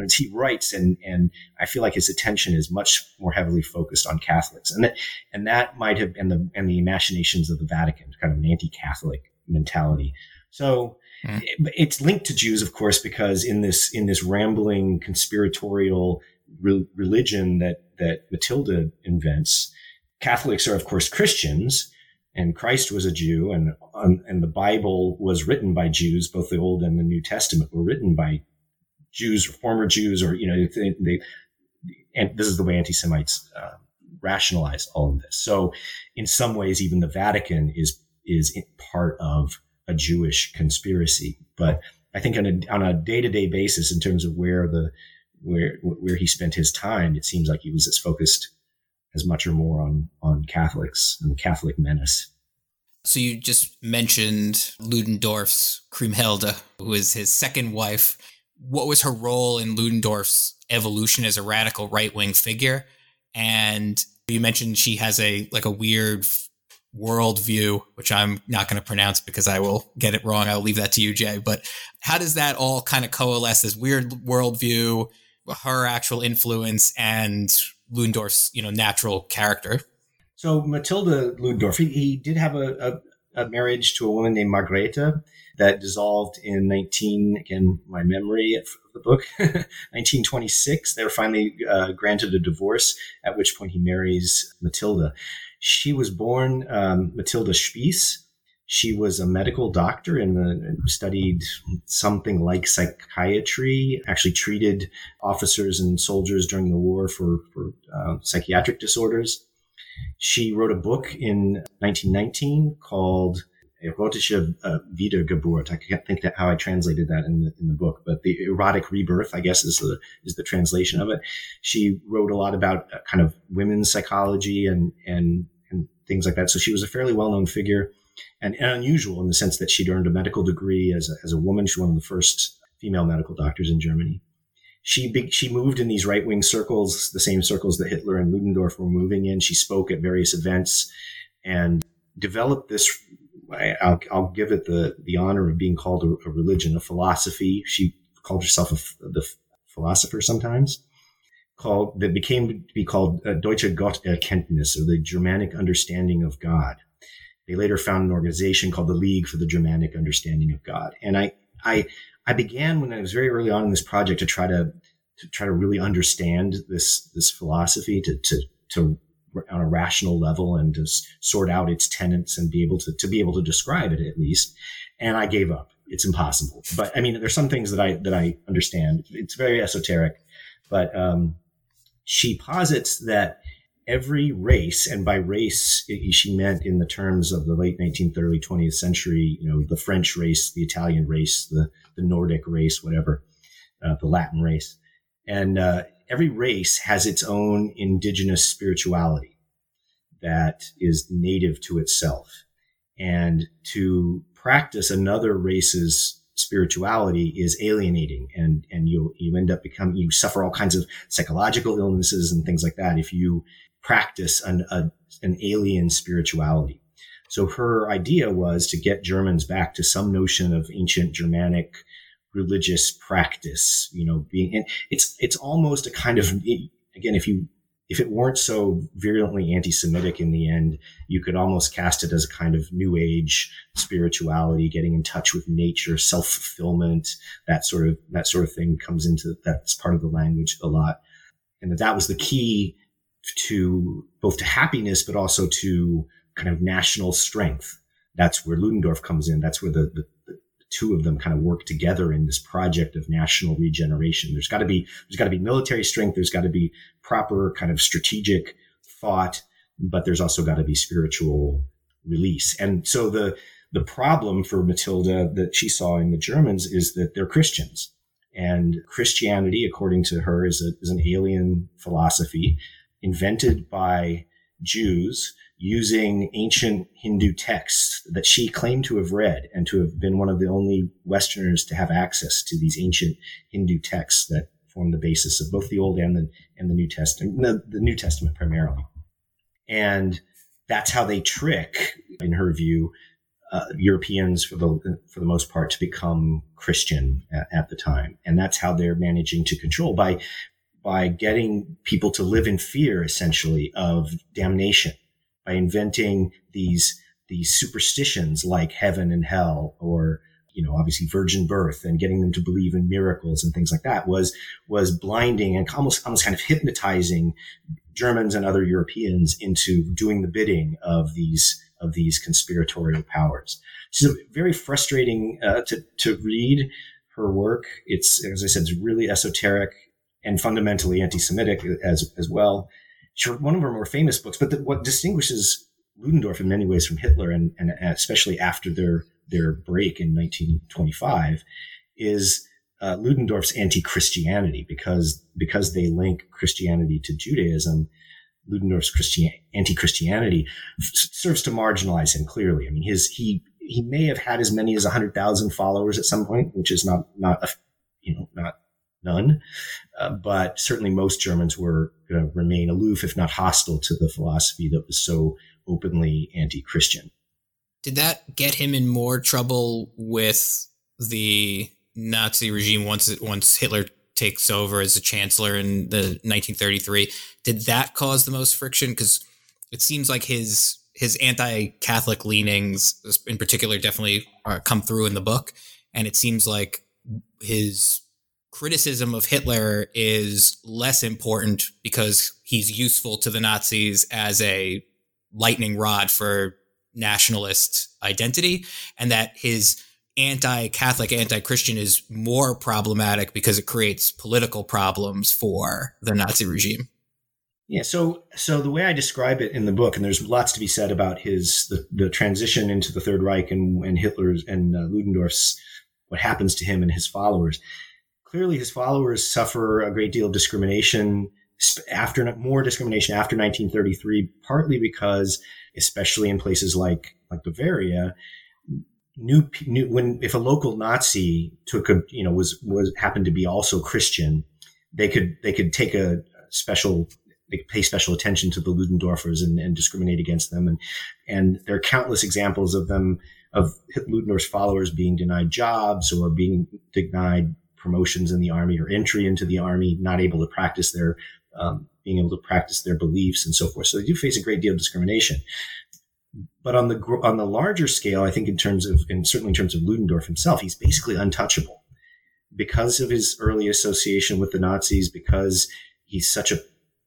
As he writes, and and I feel like his attention is much more heavily focused on Catholics, and that and that might have been the and the machinations of the Vatican, kind of an anti-Catholic mentality. So mm. it's linked to Jews, of course, because in this in this rambling conspiratorial re- religion that that Matilda invents, Catholics are, of course, Christians, and Christ was a Jew, and um, and the Bible was written by Jews. Both the Old and the New Testament were written by Jews, or former Jews, or you know, they, they and this is the way anti-Semites uh, rationalize all of this. So, in some ways, even the Vatican is is part of a Jewish conspiracy. But I think on a on a day to day basis, in terms of where the where where he spent his time, it seems like he was as focused as much or more on on Catholics and the Catholic menace. So you just mentioned Ludendorff's Kriemhilde, who is his second wife. What was her role in Ludendorff's evolution as a radical right wing figure? And you mentioned she has a like a weird worldview, which I'm not going to pronounce because I will get it wrong. I'll leave that to you, Jay. But how does that all kind of coalesce? This weird worldview, her actual influence, and Ludendorff's, you know, natural character. So Matilda Ludendorff, he, he did have a, a, a, marriage to a woman named Margrethe that dissolved in 19, again, my memory of the book, 1926. They were finally uh, granted a divorce, at which point he marries Matilda. She was born um, Matilda Spiess, she was a medical doctor and studied something like psychiatry, actually treated officers and soldiers during the war for, for uh, psychiatric disorders. She wrote a book in 1919 called Erotische uh, Wiedergeburt. I can't think that how I translated that in the, in the book, but the erotic rebirth, I guess, is the is the translation of it. She wrote a lot about uh, kind of women's psychology and and and things like that. So she was a fairly well known figure and, and unusual in the sense that she'd earned a medical degree as a, as a woman. She's one of the first female medical doctors in Germany. She she moved in these right wing circles, the same circles that Hitler and Ludendorff were moving in. She spoke at various events and developed this. I'll, I'll give it the the honor of being called a, a religion, a philosophy. She called herself a, the philosopher sometimes called that became to be called uh, Deutsche Gotterkenntnis or the Germanic understanding of God. They later found an organization called the League for the Germanic Understanding of God. And I, I, I began when I was very early on in this project to try to, to try to really understand this, this philosophy to, to, to on a rational level and to sort out its tenets and be able to, to be able to describe it at least. And I gave up. It's impossible. But I mean, there's some things that I, that I understand. It's very esoteric, but, um, she posits that every race, and by race, she meant in the terms of the late 19th, early 20th century, you know, the French race, the Italian race, the, the Nordic race, whatever. uh, the Latin race. And uh, every race has its own indigenous spirituality that is native to itself. And to practice another race's spirituality is alienating and and you you end up becoming you suffer all kinds of psychological illnesses and things like that if you practice an a, an alien spirituality so her idea was to get germans back to some notion of ancient germanic religious practice you know being and it's it's almost a kind of again if you if it weren't so virulently anti-Semitic in the end, you could almost cast it as a kind of new age spirituality, getting in touch with nature, self-fulfillment, that sort of that sort of thing comes into that's part of the language a lot. And that that was the key to both to happiness, but also to kind of national strength. That's where Ludendorff comes in. That's where the, the, two of them kind of work together in this project of national regeneration. There's got to be there's got to be military strength. There's got to be proper kind of strategic thought, but there's also got to be spiritual release. And so the the problem for Matilda that she saw in the Germans is that they're Christians. And Christianity, according to her, is, a, is an alien philosophy invented by Jews using ancient Hindu texts that she claimed to have read and to have been one of the only Westerners to have access to these ancient Hindu texts that form the basis of both the Old and the, and the New Testament, the, the New Testament primarily. And that's how they trick, in her view, uh, Europeans for the for the most part to become Christian at, at, the time, and that's how they're managing to control by by getting people to live in fear, essentially, of damnation by inventing these these superstitions like heaven and hell or you know obviously virgin birth and getting them to believe in miracles and things like that was was blinding and almost almost kind of hypnotizing Germans and other Europeans into doing the bidding of these of these conspiratorial powers. So very frustrating uh, to to read her work. It's as I said, it's really esoteric and fundamentally anti-Semitic as as well one of her more famous books. But the, what distinguishes Ludendorff in many ways from Hitler, and, and especially after their their break in 1925, is uh, Ludendorff's anti-Christianity because because they link Christianity to Judaism. Ludendorff's Christian, anti-Christianity f- serves to marginalize him clearly. I mean, his he he may have had as many as hundred thousand followers at some point, which is not not a, you know not none. Uh, but certainly most Germans were going to remain aloof, if not hostile, to the philosophy that was so openly anti Christian. Did that get him in more trouble with the Nazi regime once it, once Hitler takes over as a chancellor in the 1933? Did that cause the most friction? Because it seems like his his anti-Catholic leanings, in particular, definitely are, come through in the book, and it seems like his criticism of Hitler is less important because he's useful to the Nazis as a lightning rod for nationalist identity, and that his anti Catholic, anti Christian is more problematic because it creates political problems for the Nazi regime. Yeah, so so the way I describe it in the book, and there's lots to be said about his the, the transition into the Third Reich and, and Hitler's and uh, Ludendorff's what happens to him and his followers clearly his followers suffer a great deal of discrimination after more discrimination after 1933, partly because, especially in places like like Bavaria, new, new when if a local Nazi took a you know was was happened to be also Christian, they could they could take a special they could pay special attention to the Ludendorffers and, and discriminate against them, and and there are countless examples of them of Ludendorff's followers being denied jobs or being denied promotions in the army or entry into the army, not able to practice their, um, being able to practice their beliefs and so forth. So they do face a great deal of discrimination. But on the on the larger scale, I think in terms of, and certainly in terms of Ludendorff himself, he's basically untouchable because of his early association with the Nazis, because he's such a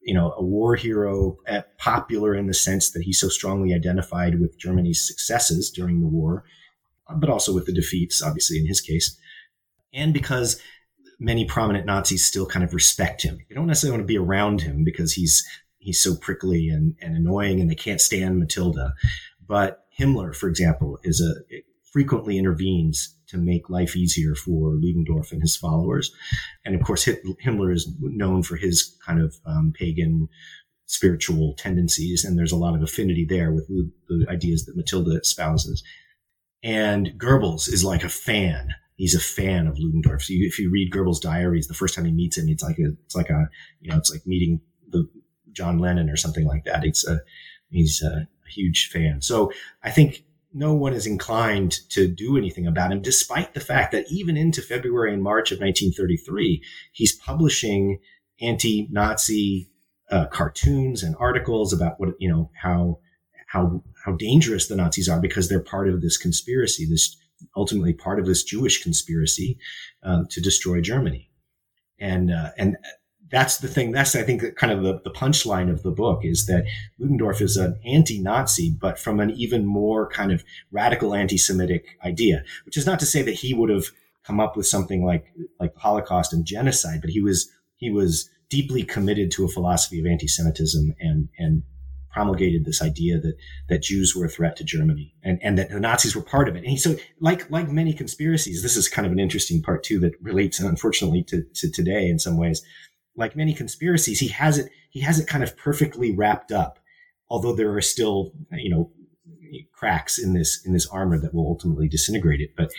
you know a war hero, popular in the sense that he's so strongly identified with Germany's successes during the war, but also with the defeats, obviously in his case and because many prominent Nazis still kind of respect him. They don't necessarily want to be around him because he's he's so prickly and, and annoying and they can't stand Matilda. But Himmler, for example, is a frequently intervenes to make life easier for Ludendorff and his followers. And of course, Himmler is known for his kind of um, pagan spiritual tendencies, and there's a lot of affinity there with the ideas that Matilda espouses. And Goebbels is like a fan. He's a fan of Ludendorff. So you, if you read Goebbels' diaries, the first time he meets him, it's like a, it's like a, you know, it's like meeting the John Lennon or something like that. It's a, he's a, huge fan. So I think no one is inclined to do anything about him, despite the fact that even into February and March of 1933, he's publishing anti-Nazi uh, cartoons and articles about what you know how how how dangerous the Nazis are because they're part of this conspiracy, this ultimately part of this Jewish conspiracy um, to destroy Germany, and uh, and that's the thing. That's I think kind of the, the punchline of the book is that Ludendorff is an anti-Nazi, but from an even more kind of radical anti-Semitic idea. Which is not to say that he would have come up with something like like Holocaust and genocide, but he was he was deeply committed to a philosophy of anti-Semitism and and promulgated this idea that that Jews were a threat to Germany and, and that the Nazis were part of it. And so like like many conspiracies, this is kind of an interesting part too that relates unfortunately to, to today in some ways. Like many conspiracies, he has it he has it kind of perfectly wrapped up, although there are still, you know, cracks in this in this armor that will ultimately disintegrate it. But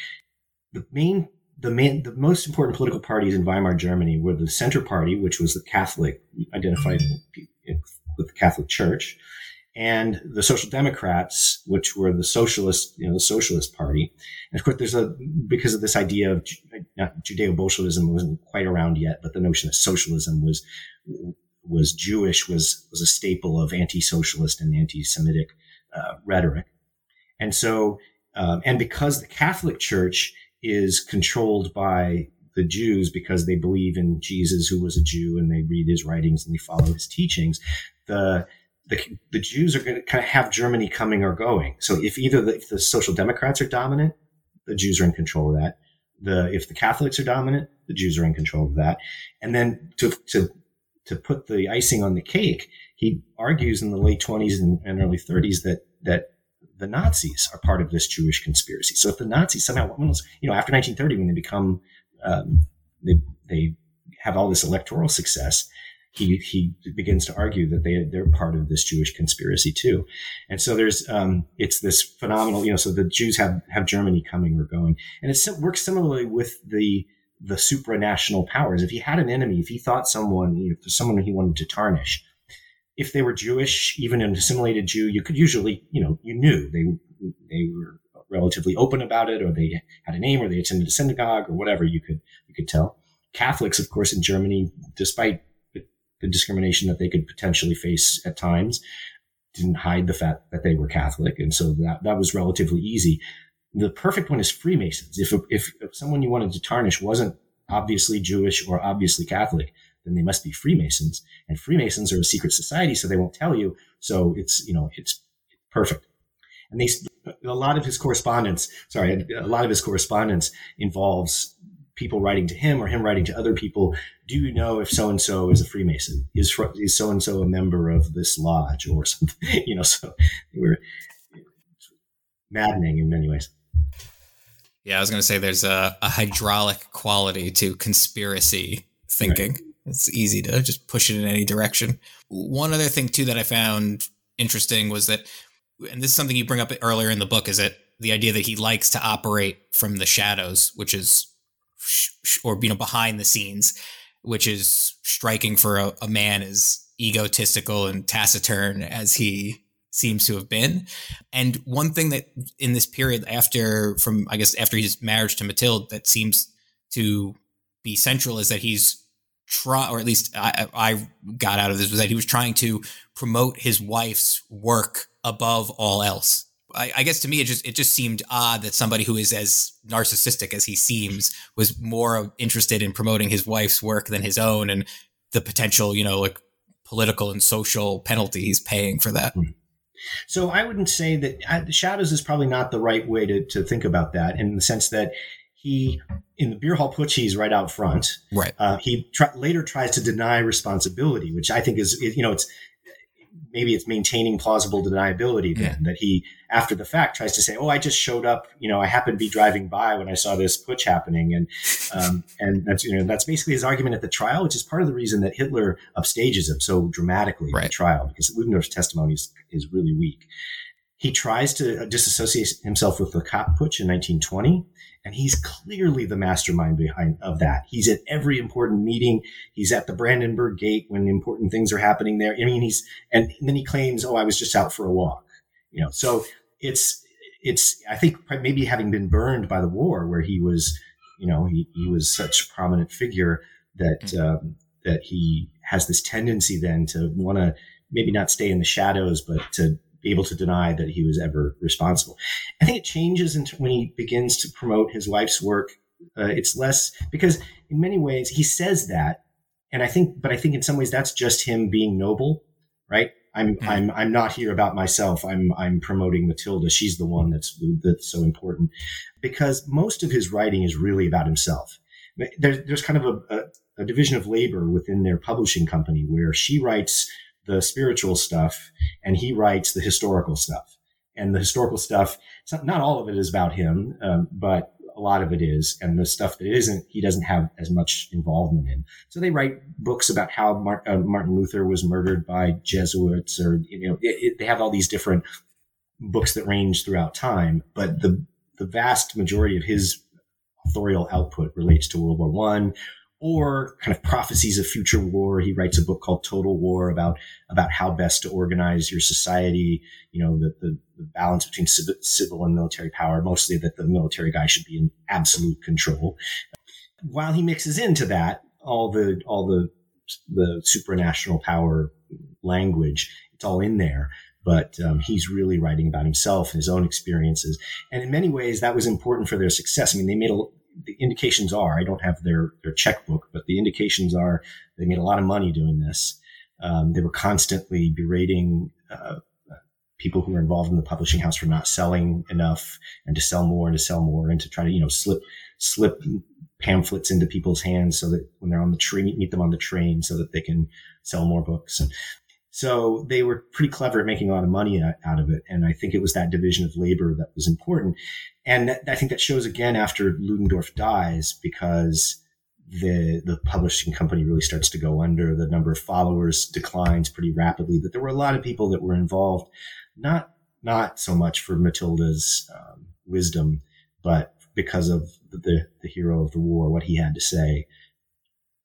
the main the main, the most important political parties in Weimar Germany were the Center Party, which was the Catholic, identified with the Catholic Church, and the Social Democrats, which were the socialist, you know, the Socialist Party. And of course, there's a because of this idea of Judeo-Bolshevism wasn't quite around yet, but the notion that socialism was was Jewish was was a staple of anti-socialist and anti-Semitic uh, rhetoric, and so um, and because the Catholic Church is controlled by the Jews because they believe in Jesus, who was a Jew, and they read his writings and they follow his teachings. The the, the Jews are going to kind of have Germany coming or going. So if either the, if the social democrats are dominant, the Jews are in control of that. The if the Catholics are dominant, the Jews are in control of that. And then to to to put the icing on the cake, he argues in the late 20s and, and early 30s that that the Nazis are part of this Jewish conspiracy. So if the Nazis somehow, you know, after 1930, when they become, um, they, they have all this electoral success, he, he begins to argue that they, they're part of this Jewish conspiracy too. And so there's, um, it's this phenomenal, you know, so the Jews have, have Germany coming or going. And it works similarly with the, the supranational powers. If he had an enemy, if he thought someone, you know, someone he wanted to tarnish, if they were Jewish, even an assimilated Jew, you could usually, you know, you knew they they were relatively open about it, or they had a name, or they attended a synagogue, or whatever. You could you could tell. Catholics, of course, in Germany, despite the discrimination that they could potentially face at times, didn't hide the fact that they were Catholic, and so that that was relatively easy. The perfect one is Freemasons. If if, if someone you wanted to tarnish wasn't obviously Jewish or obviously Catholic, then they must be Freemasons. And Freemasons are a secret society, so they won't tell you. So it's, you know, it's perfect. And they, a lot of his correspondence, sorry, a lot of his correspondence involves people writing to him or him writing to other people. Do you know if so and so is a Freemason? Is so and so a member of this lodge or something? You know, so they were maddening in many ways. Yeah, I was going to say there's a, a, hydraulic quality to conspiracy thinking. Right. It's easy to just push it in any direction. One other thing too that I found interesting was that, and this is something you bring up earlier in the book, is that the idea that he likes to operate from the shadows, which is, or you know, behind the scenes, which is striking for a, a man as egotistical and taciturn as he seems to have been. And one thing that in this period after from I guess after his marriage to Mathilde that seems to be central is that he's try, or at least I, I got out of this was that he was trying to promote his wife's work above all else. I, I, guess to me, it just it just seemed odd that somebody who is as narcissistic as he seems was more interested in promoting his wife's work than his own, and the potential, you know, like political and social penalty he's paying for that. Hmm. So I wouldn't say that shadows is probably not the right way to, to think about that in the sense that he in the beer hall putsch he's right out front right uh, he later tries to deny responsibility which i think is you know it's maybe it's maintaining plausible deniability then yeah. that he after the fact tries to say oh i just showed up you know i happened to be driving by when i saw this putsch happening and um, and that's you know that's basically his argument at the trial which is part of the reason that hitler upstages him so dramatically right. at the trial because ludendorff's testimony is, is really weak he tries to disassociate himself with the Kapp putsch in 1920 and he's clearly the mastermind behind of that. He's at every important meeting. He's at the Brandenburg Gate when important things are happening there. I mean, he's and then he claims, "Oh, I was just out for a walk." You know, so it's it's I think maybe having been burned by the war, where he was, you know, he, he was such a prominent figure that mm-hmm. um, that he has this tendency then to want to maybe not stay in the shadows, but to able to deny that he was ever responsible. I think it changes when he begins to promote his life's work. Uh, it's less because in many ways he says that, and I think, but I think in some ways that's just him being noble, right? I'm mm-hmm. I'm I'm not here about myself. I'm I'm promoting Matilda. She's the one that's that's so important, because most of his writing is really about himself. There's there's kind of a, a, a division of labor within their publishing company where she writes the spiritual stuff and he writes the historical stuff. And the historical stuff, not, all of it is about him, um, but a lot of it is. And the stuff that isn't, he doesn't have as much involvement in. So they write books about how Mar- uh, Martin Luther was murdered by Jesuits, or you know, it, it, they have all these different books that range throughout time. But the the vast majority of his authorial output relates to World War One or kind of prophecies of future war. He writes a book called Total War about about how best to organize your society. You know, the, the, the balance between civil, and military power. Mostly that the military guy should be in absolute control. While he mixes into that all the all the the supranational power language, it's all in there. But um, he's really writing about himself and his own experiences, and in many ways that was important for their success. I mean, they made a the indications are I don't have their their checkbook, but the indications are they made a lot of money doing this. Um, they were constantly berating uh, people who were involved in the publishing house for not selling enough and to sell more and to sell more and to try to you know slip slip pamphlets into people's hands so that when they're on the train meet them on the train so that they can sell more books and so they were pretty clever at making a lot of money out of it. And I think it was that division of labor that was important. And that, I think that shows again after Ludendorff dies because the the publishing company really starts to go under. The number of followers declines pretty rapidly. That there were a lot of people that were involved, not not so much for Matilda's um, wisdom, but because of the the hero of the war, what he had to say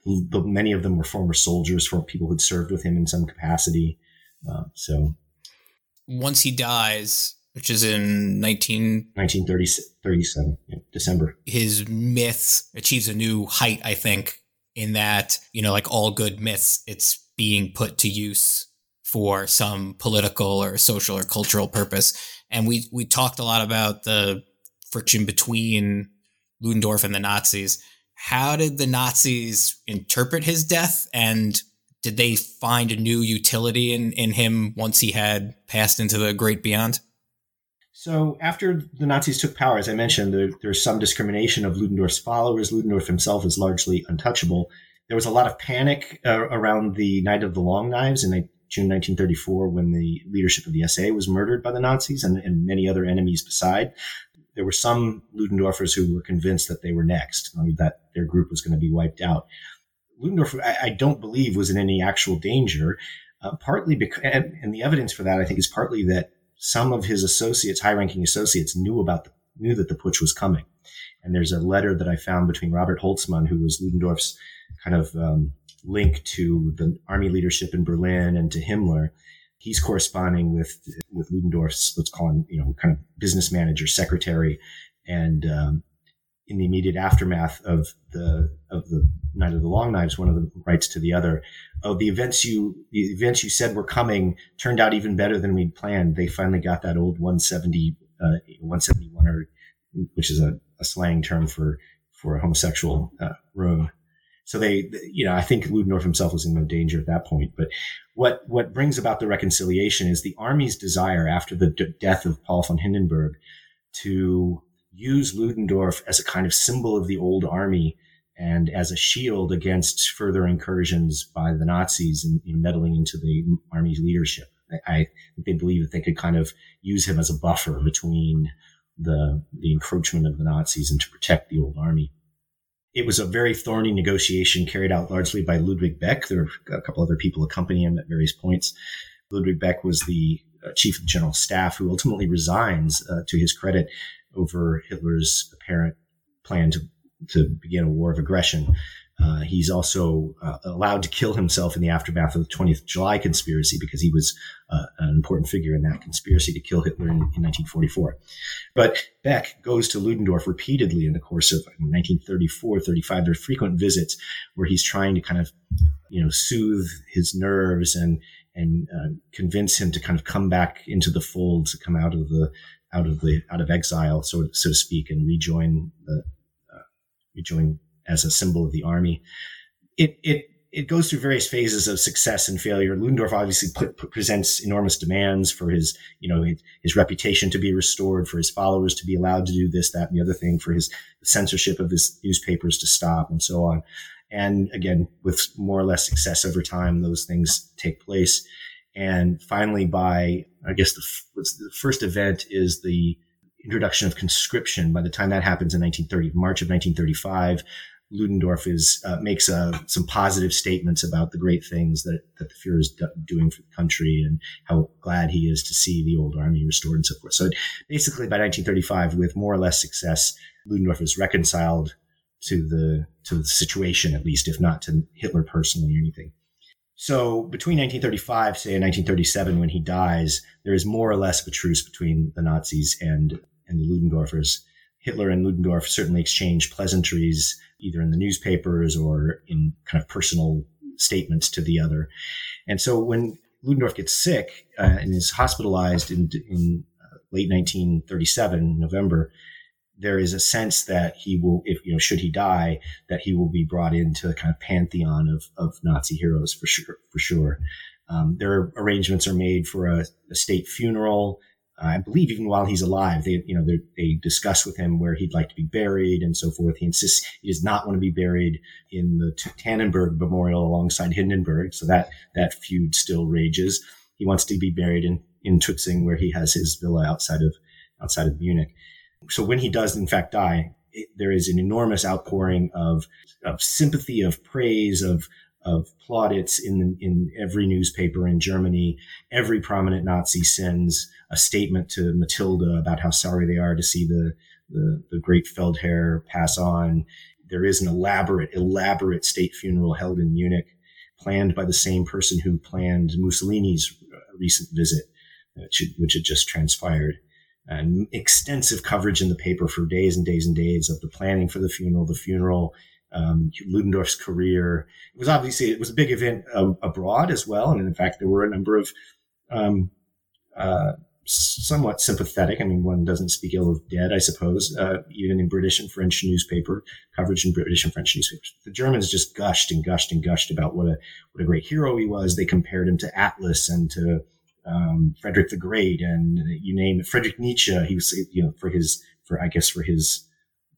the, many of them were former soldiers, for people who'd served with him in some capacity. Uh, so, once he dies, which is in 19... 1937, yeah, December, his myth achieves a new height. I think in that you know, like all good myths, it's being put to use for some political or social or cultural purpose. And we we talked a lot about the friction between Ludendorff and the Nazis how did the Nazis interpret his death and did they find a new utility in, in him once he had passed into the great beyond? So after the Nazis took power, as I mentioned, there, there's some discrimination of Ludendorff's followers. Ludendorff himself is largely untouchable. There was a lot of panic uh, around the Night of the Long Knives in June 1934 when the leadership of the SA was murdered by the Nazis and, and many other enemies beside there were some Ludendorffers who were convinced that they were next, that their group was going to be wiped out. Ludendorff, I, I don't believe, was in any actual danger, uh, partly because, and, and, the evidence for that, I think, is partly that some of his associates, high-ranking associates, knew about the, knew that the putsch was coming. And there's a letter that I found between Robert Holtzmann, who was Ludendorff's kind of um, link to the army leadership in Berlin and to Himmler, he's corresponding with with Ludendorff's let's call him you know kind of business manager secretary and um, in the immediate aftermath of the of the night of the long knives one of them writes to the other oh the events you the events you said were coming turned out even better than we'd planned. They finally got that old 170 uh, 171 or which is a, a, slang term for for a homosexual uh, room so they, you know, I think Ludendorff himself was in no danger at that point. But what what brings about the reconciliation is the army's desire after the d- death of Paul von Hindenburg to use Ludendorff as a kind of symbol of the old army and as a shield against further incursions by the Nazis you know, meddling into the army's leadership. I they believe that they could kind of use him as a buffer between the the encroachment of the Nazis and to protect the old army. It was a very thorny negotiation carried out largely by Ludwig Beck. There were a couple other people accompanying him at various points. Ludwig Beck was the uh, chief of general staff who ultimately resigns, uh, to his credit, over Hitler's apparent plan to, to begin a war of aggression. Uh, he's also uh, allowed to kill himself in the aftermath of the 20th July conspiracy because he was uh, an important figure in that conspiracy to kill Hitler in, in, 1944. But Beck goes to Ludendorff repeatedly in the course of 1934, 35. There are frequent visits where he's trying to kind of, you know, soothe his nerves and and uh, convince him to kind of come back into the fold, to come out of the out of the out of exile, so so to speak, and rejoin the uh, rejoin as a symbol of the army. It it it goes through various phases of success and failure. Ludendorff obviously put, put, presents enormous demands for his, you know, his, his, reputation to be restored, for his followers to be allowed to do this, that, and the other thing, for his censorship of his newspapers to stop, and so on. And again, with more or less success over time, those things take place. And finally, by I guess the, the first event is the introduction of conscription. By the time that happens in 1930, March of 1935, Ludendorff is uh, makes uh, some positive statements about the great things that, that the Fuhrer is doing for the country and how glad he is to see the old army restored and so forth. So basically, by 1935, with more or less success, Ludendorff is reconciled to the to the situation, at least, if not to Hitler personally or anything. So between 1935, say, and 1937, when he dies, there is more or less of a truce between the Nazis and and the Ludendorffers. Hitler and Ludendorff certainly exchange pleasantries either in the newspapers or in kind of personal statements to the other. And so when Ludendorff gets sick uh, and is hospitalized in, in uh, late 1937, November, there is a sense that he will, if you know, should he die, that he will be brought into a kind of pantheon of, of Nazi heroes for sure. For sure, um, their arrangements are made for a, a state funeral. I believe even while he's alive, they, you know, they discuss with him where he'd like to be buried and so forth. He insists he does not want to be buried in the Tannenberg Memorial alongside Hindenburg. So that, that feud still rages. He wants to be buried in, in Tutzing where he has his villa outside of, outside of Munich. So when he does in fact die, it, there is an enormous outpouring of, of sympathy, of praise, of, of plaudits in in every newspaper in Germany. Every prominent Nazi sends a statement to Matilda about how sorry they are to see the the, the great Feldherr pass on. There is an elaborate, elaborate state funeral held in Munich, planned by the same person who planned Mussolini's uh, recent visit, which, which had just transpired. And extensive coverage in the paper for days and days and days of the planning for the funeral, the funeral, um, Ludendorff's career. It was obviously it was a big event uh, abroad as well, and in fact there were a number of um, uh, somewhat sympathetic. I mean, one doesn't speak ill of dead, I suppose, uh, even in British and French newspaper coverage in British and French newspapers. The Germans just gushed and gushed and gushed about what a what a great hero he was. They compared him to Atlas and to um, Frederick the Great, and you name it, Frederick Nietzsche. He was, you know, for his for I guess for his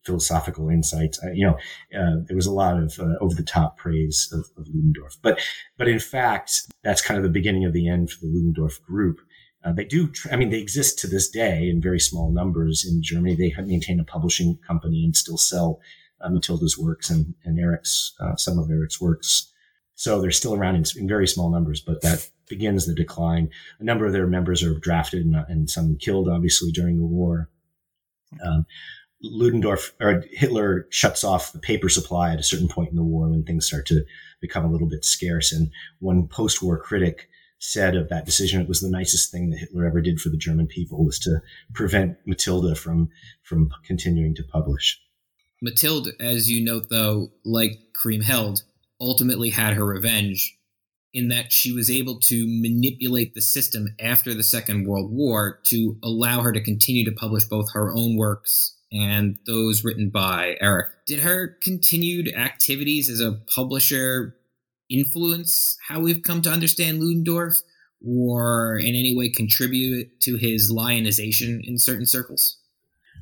philosophical insights. you know, uh, there was a lot of uh, over the top praise of, of, Ludendorff, but but in fact, that's kind of the beginning of the end for the Ludendorff group. Uh, they do, I mean, they exist to this day in very small numbers in Germany. They have maintained a publishing company and still sell uh, Matilda's works and, and Eric's, uh, some of Eric's works. So they're still around in, in, very small numbers, but that begins the decline. A number of their members are drafted and, and some killed, obviously, during the war. Um, Ludendorff or Hitler shuts off the paper supply at a certain point in the war when things start to become a little bit scarce. And one post-war critic said of that decision, it was the nicest thing that Hitler ever did for the German people was to prevent Matilda from from continuing to publish. Matilda, as you note, though, like Kriemhild, ultimately had her revenge in that she was able to manipulate the system after the Second World War to allow her to continue to publish both her own works and those written by Eric. Did her continued activities as a publisher influence how we've come to understand Ludendorff or in any way contribute to his lionization in certain circles?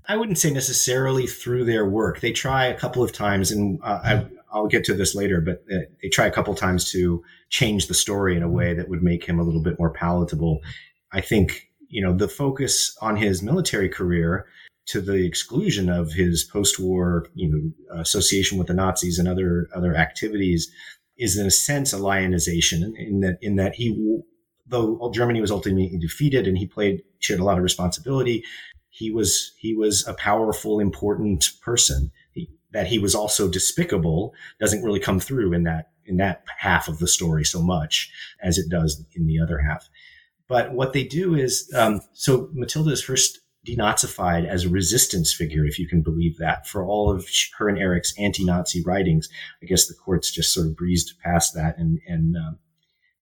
I wouldn't say necessarily through their work. They try a couple of times, and uh, I, I'll get to this later, but uh, they try a couple times to change the story in a way that would make him a little bit more palatable. I think, you know, the focus on his military career to the exclusion of his post-war, you know, association with the Nazis and other other activities is in a sense a lionization in that in that he though Germany was ultimately defeated and he played shared a lot of responsibility, he was he was a powerful, important person. He, that he was also despicable doesn't really come through in that in that half of the story so much as it does in the other half. But what they do is um, so Matilda's first denazified as a resistance figure, if you can believe that, for all of her and Eric's anti-Nazi writings. I guess the courts just sort of breezed past that, and and um,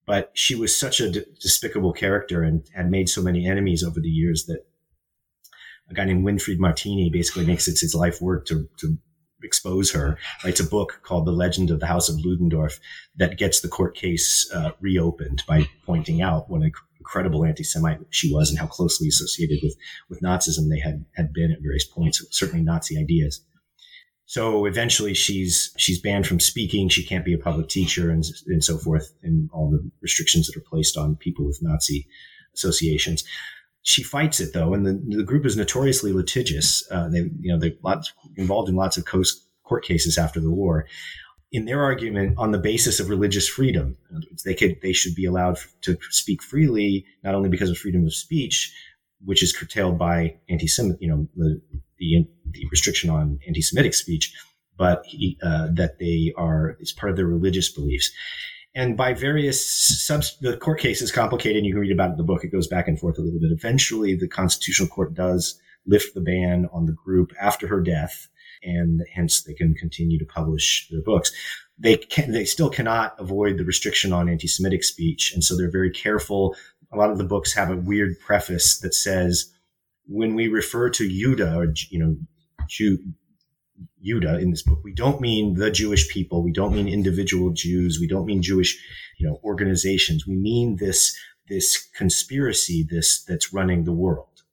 but she was such a d- despicable character and had made so many enemies over the years that a guy named Winfried Martini basically makes it his life work to, to expose her. Writes a book called The Legend of the House of Ludendorff that gets the court case uh, reopened by pointing out what an incredible anti-Semite she was and how closely associated with with Nazism they had had been at various points, certainly Nazi ideas. So eventually she's she's banned from speaking. She can't be a public teacher and, and so forth, and all the restrictions that are placed on people with Nazi associations. She fights it though, and the, the group is notoriously litigious. Uh, they you know they're lots involved in lots of court cases after the war. In their argument, on the basis of religious freedom, they could they should be allowed to speak freely, not only because of freedom of speech, which is curtailed by anti-Semitic, you know, the the, the restriction on anti-Semitic speech, but he, uh, that they are it's part of their religious beliefs. And by various subs, the court case is complicated. You can read about it in the book. It goes back and forth a little bit. Eventually, the Constitutional Court does lift the ban on the group after her death, and hence they can continue to publish their books. They can, they still cannot avoid the restriction on anti-Semitic speech, and so they're very careful. A lot of the books have a weird preface that says when we refer to Yuda or you know Jew, Judah in this book, we don't mean the Jewish people, we don't mean individual Jews, we don't mean Jewish you know organizations. We mean this this conspiracy this that's running the world.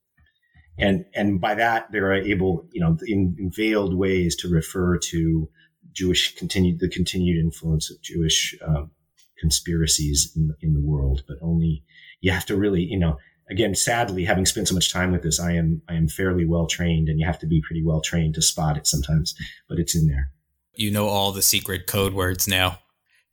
And and by that they're able, you know, in, in veiled ways to refer to Jewish continued the continued influence of Jewish um, conspiracies in in the world, but only you have to really, you know, again, sadly, having spent so much time with this, I am I am fairly well trained, and you have to be pretty well trained to spot it sometimes, but it's in there. You know all the secret code words now,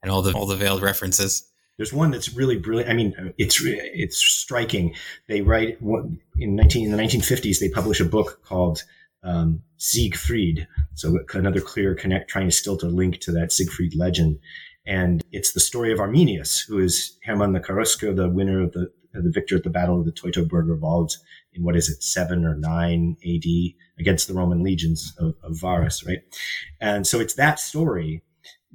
and all the all the veiled references. There's one that's really brilliant. I mean, it's it's striking. They write in 19 in the 1950s. They publish a book called um, Siegfried. So another clear connect, trying to still to link to that Siegfried legend. And it's the story of Arminius, who is Hermann the Cherusker, the winner of the the victor at the Battle of the Teutoburger Wald in what is it, seven or nine AD against the Roman legions of, of Varus, right? And so it's that story,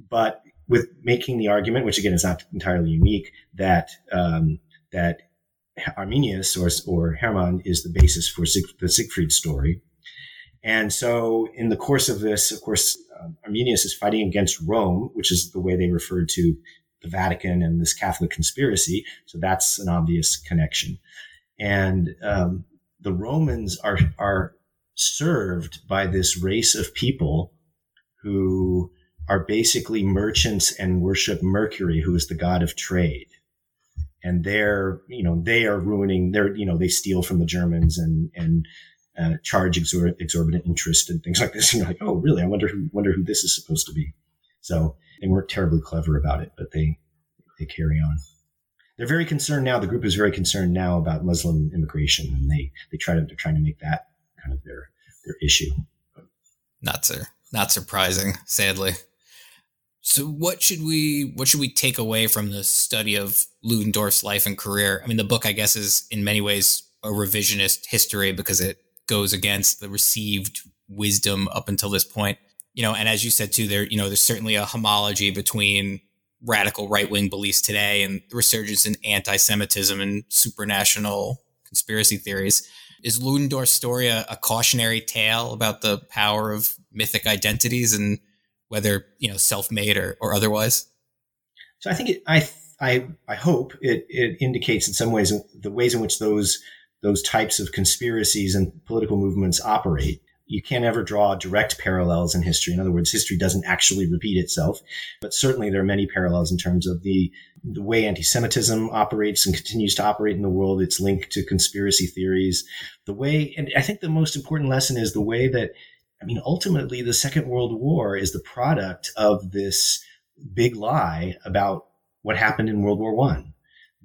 but with making the argument, which again is not entirely unique, that um, that Arminius or, or Hermann is the basis for Sieg, the Siegfried story. And so, in the course of this, of course, um, Arminius is fighting against Rome, which is the way they referred to the Vatican and this Catholic conspiracy. So that's an obvious connection. And um, the Romans are are served by this race of people who are basically merchants and worship Mercury, who is the god of trade. And they're, you know, they are ruining. They're, you know, they steal from the Germans and and uh, charge exor- exorbitant interest and things like this. And you're like, oh, really? I wonder who wonder who this is supposed to be. So they weren't terribly clever about it, but they they carry on. They're very concerned now. The group is very concerned now about Muslim immigration, and they they try to they're trying to make that kind of their their issue. Not sur- not surprising, sadly. So what should we what should we take away from the study of Ludendorff's life and career? I mean, the book I guess is in many ways a revisionist history because it goes against the received wisdom up until this point you know, and as you said too, there, you know, there's certainly a homology between radical right wing beliefs today and the resurgence in anti Semitism and supranational conspiracy theories. Is Ludendorff's story a, a, cautionary tale about the power of mythic identities and whether, you know, self made or, or otherwise? So I think it, I, I, I hope it, it indicates in some ways the ways in which those, those types of conspiracies and political movements operate you can't ever draw direct parallels in history. In other words, history doesn't actually repeat itself, but certainly there are many parallels in terms of the the way anti-Semitism operates and continues to operate in the world. It's linked to conspiracy theories. The way, and I think the most important lesson is the way that, I mean, ultimately, the Second World War is the product of this big lie about what happened in World War One.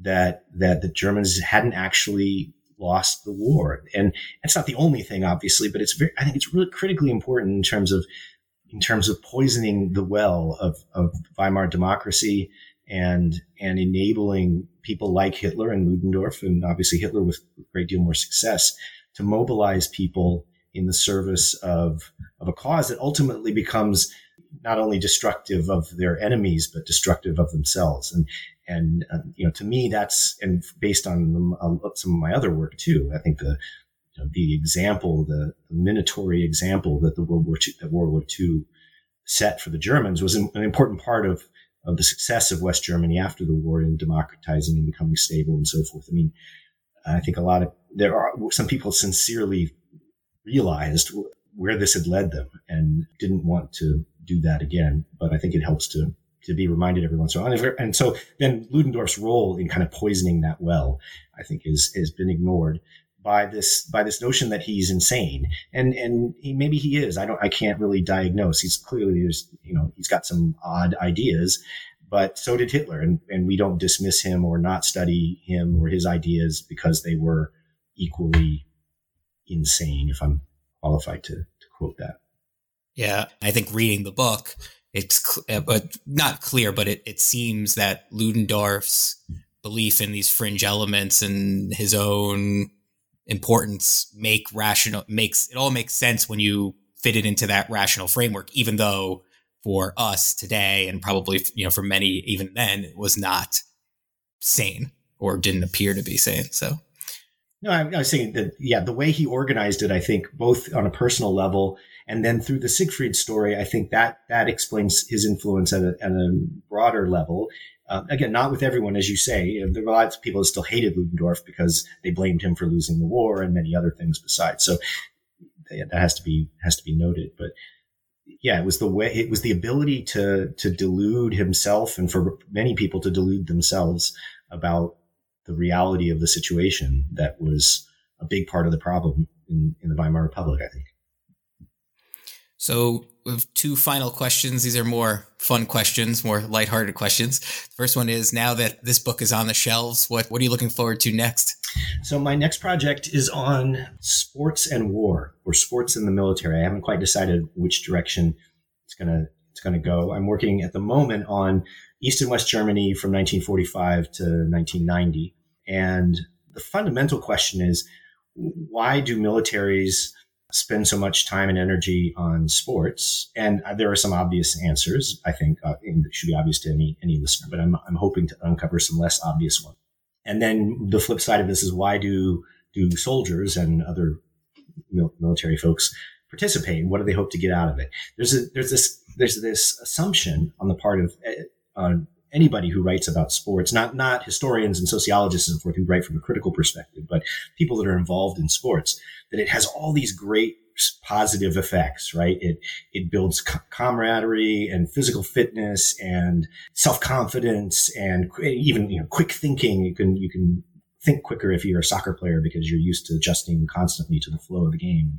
That that the Germans hadn't actually lost the war. And it's not the only thing, obviously, but it's very, I think it's really critically important in terms of, in terms of poisoning the well of, of Weimar democracy and, and enabling people like Hitler and Ludendorff, and obviously Hitler with a great deal more success to mobilize people in the service of, of a cause that ultimately becomes not only destructive of their enemies, but destructive of themselves. And, and uh, you know, to me, that's and based on uh, some of my other work too. I think the you know, the example, the, the minatory example that the World War II, that World War II set for the Germans was an, an important part of of the success of West Germany after the war in democratizing and becoming stable and so forth. I mean, I think a lot of there are some people sincerely realized where this had led them and didn't want to do that again. But I think it helps to to be reminded every once in a while. And so then Ludendorff's role in kind of poisoning that well, I think, is has been ignored by this by this notion that he's insane. And and he, maybe he is. I don't. I can't really diagnose. He's clearly there's you know he's got some odd ideas. But so did Hitler, and, and we don't dismiss him or not study him or his ideas because they were equally insane, if I'm qualified to, to quote that. Yeah, I think reading the book, it's cl- uh, but not clear, but it, it seems that Ludendorff's belief in these fringe elements and his own importance make rational makes it all makes sense when you fit it into that rational framework, even though for us today and probably you know for many even then it was not sane or didn't appear to be sane. So no, I, I was saying that yeah, the way he organized it, I think both on a personal level and then through the Siegfried story, I think that that explains his influence at a, at a broader level. Uh, again, not with everyone, as you say. There were lots of people who still hated Ludendorff because they blamed him for losing the war and many other things besides. So that has to be has to be noted. But yeah, it was the way it was the ability to to delude himself and for many people to delude themselves about the reality of the situation that was a big part of the problem in, in the Weimar Republic, I think. So we have two final questions. These are more fun questions, more lighthearted questions. The first one is now that this book is on the shelves, what, what are you looking forward to next? So my next project is on sports and war or sports in the military. I haven't quite decided which direction it's gonna it's gonna go. I'm working at the moment on East and West Germany from 1945 to 1990. And the fundamental question is why do militaries spend so much time and energy on sports? And there are some obvious answers, I think, uh, should be obvious to any, any listener, but I'm, I'm hoping to uncover some less obvious ones. And then the flip side of this is why do, do soldiers and other military folks participate? And What do they hope to get out of it? There's a, there's this, there's this assumption on the part of uh, anybody who writes about sports, not not historians and sociologists and so forth who write from a critical perspective, but people that are involved in sports, that it has all these great positive effects, right? It it builds camaraderie and physical fitness and self confidence and even you know quick thinking. You can you can think quicker if you're a soccer player because you're used to adjusting constantly to the flow of the game.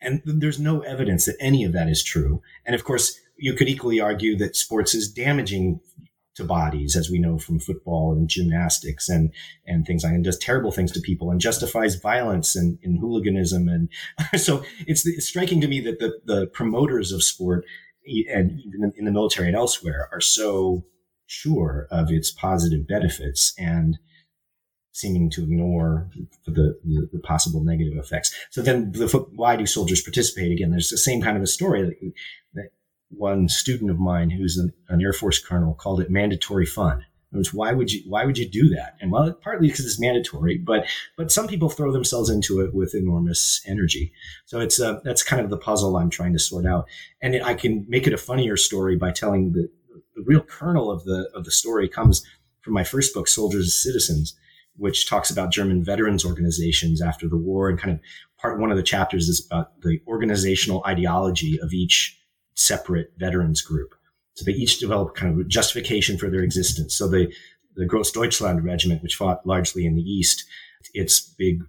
And there's no evidence that any of that is true. And of course, you could equally argue that sports is damaging to bodies, as we know from football and gymnastics and and things like, and does terrible things to people and justifies violence and, and hooliganism. And so it's, it's striking to me that the, the promoters of sport and even in the military and elsewhere are so sure of its positive benefits and seeming to ignore the, the, the, possible negative effects. So then the, why do soldiers participate? Again, there's the same kind of a story that, that one student of mine who's an, an Air Force colonel called it mandatory fun. Was why would you why would you do that? And well, partly because it's mandatory, but but some people throw themselves into it with enormous energy. So it's uh, that's kind of the puzzle I'm trying to sort out. And it, I can make it a funnier story by telling the the real kernel of the of the story comes from my first book, Soldiers as Citizens, which talks about German veterans organizations after the war and kind of part one of the chapters is about the organizational ideology of each separate veterans group. So they each develop kind of justification for their existence. So the the Grossdeutschland Regiment, which fought largely in the East, its big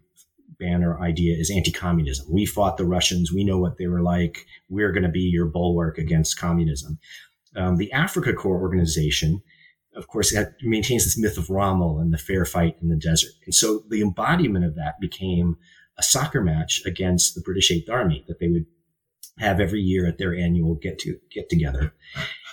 banner idea is anti-communism. We fought the Russians. We know what they were like. We're going to be your bulwark against communism. Um, the Africa Corps organization, of course, maintains this myth of Rommel and the fair fight in the desert. And so the embodiment of that became a soccer match against the British Eighth Army that they would have every year at their annual get to get together.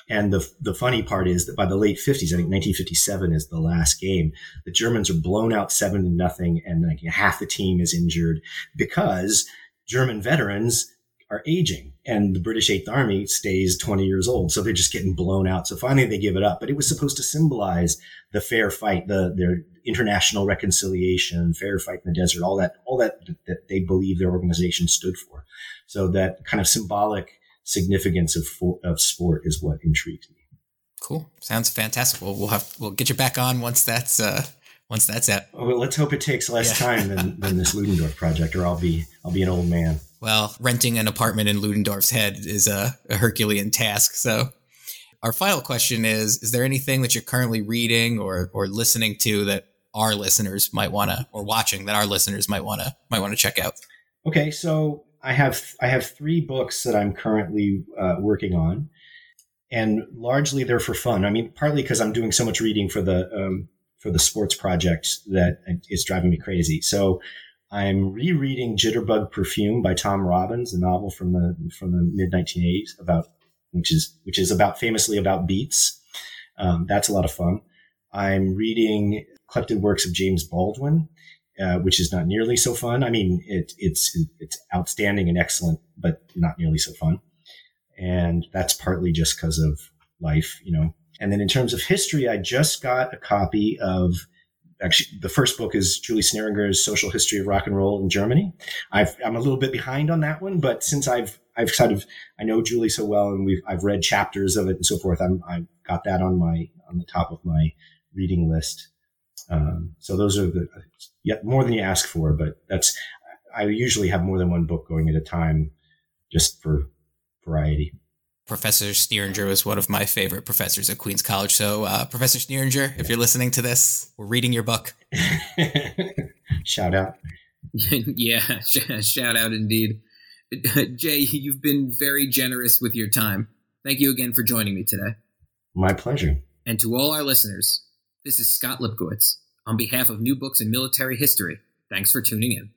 And the the funny part is that by the late 50s, I think 1957 is the last game. The Germans are blown out seven to nothing, and like half the team is injured because German veterans are aging and the British Eighth Army stays 20 years old. So they're just getting blown out. So finally they give it up. But it was supposed to symbolize the fair fight, the their international reconciliation, fair fight in the desert, all that, all that that they believe their organization stood for. So that kind of symbolic significance of of sport is what intrigues me. Cool. Sounds fantastic. Well, we'll have we'll get you back on once that's uh once that's out. Well, let's hope it takes less yeah. time than, than this Ludendorff project, or I'll be I'll be an old man. Well, renting an apartment in Ludendorff's head is a, a Herculean task. So, our final question is: Is there anything that you're currently reading or or listening to that our listeners might want to, or watching that our listeners might want to might want to check out? Okay, so I have I have three books that I'm currently uh, working on, and largely they're for fun. I mean, partly because I'm doing so much reading for the um, for the sports project that it's driving me crazy. So I'm rereading Jitterbug Perfume by Tom Robbins, a novel from the from the mid 1980s about which is which is about famously about beets. Um, that's a lot of fun. I'm reading collected works of James Baldwin, uh, which is not nearly so fun. I mean, it, it's it's outstanding and excellent, but not nearly so fun. And that's partly just because of life, you know. And then in terms of history, I just got a copy of actually the first book is Julie Sneeringer's Social History of Rock and Roll in Germany. i am a little bit behind on that one, but since I've I've kind of I know Julie so well, and we've I've read chapters of it and so forth. I'm I've got that on my on the top of my reading list. Um, so those are the yeah, more than you ask for, but that's I usually have more than one book going at a time, just for variety. Professor Sneeringer was one of my favorite professors at Queens College. So, uh, Professor Sneeringer, if you're listening to this, we're reading your book. shout out. yeah, shout out indeed. Jay, you've been very generous with your time. Thank you again for joining me today. My pleasure. And to all our listeners, this is Scott Lipkowitz. On behalf of New Books in Military History, thanks for tuning in.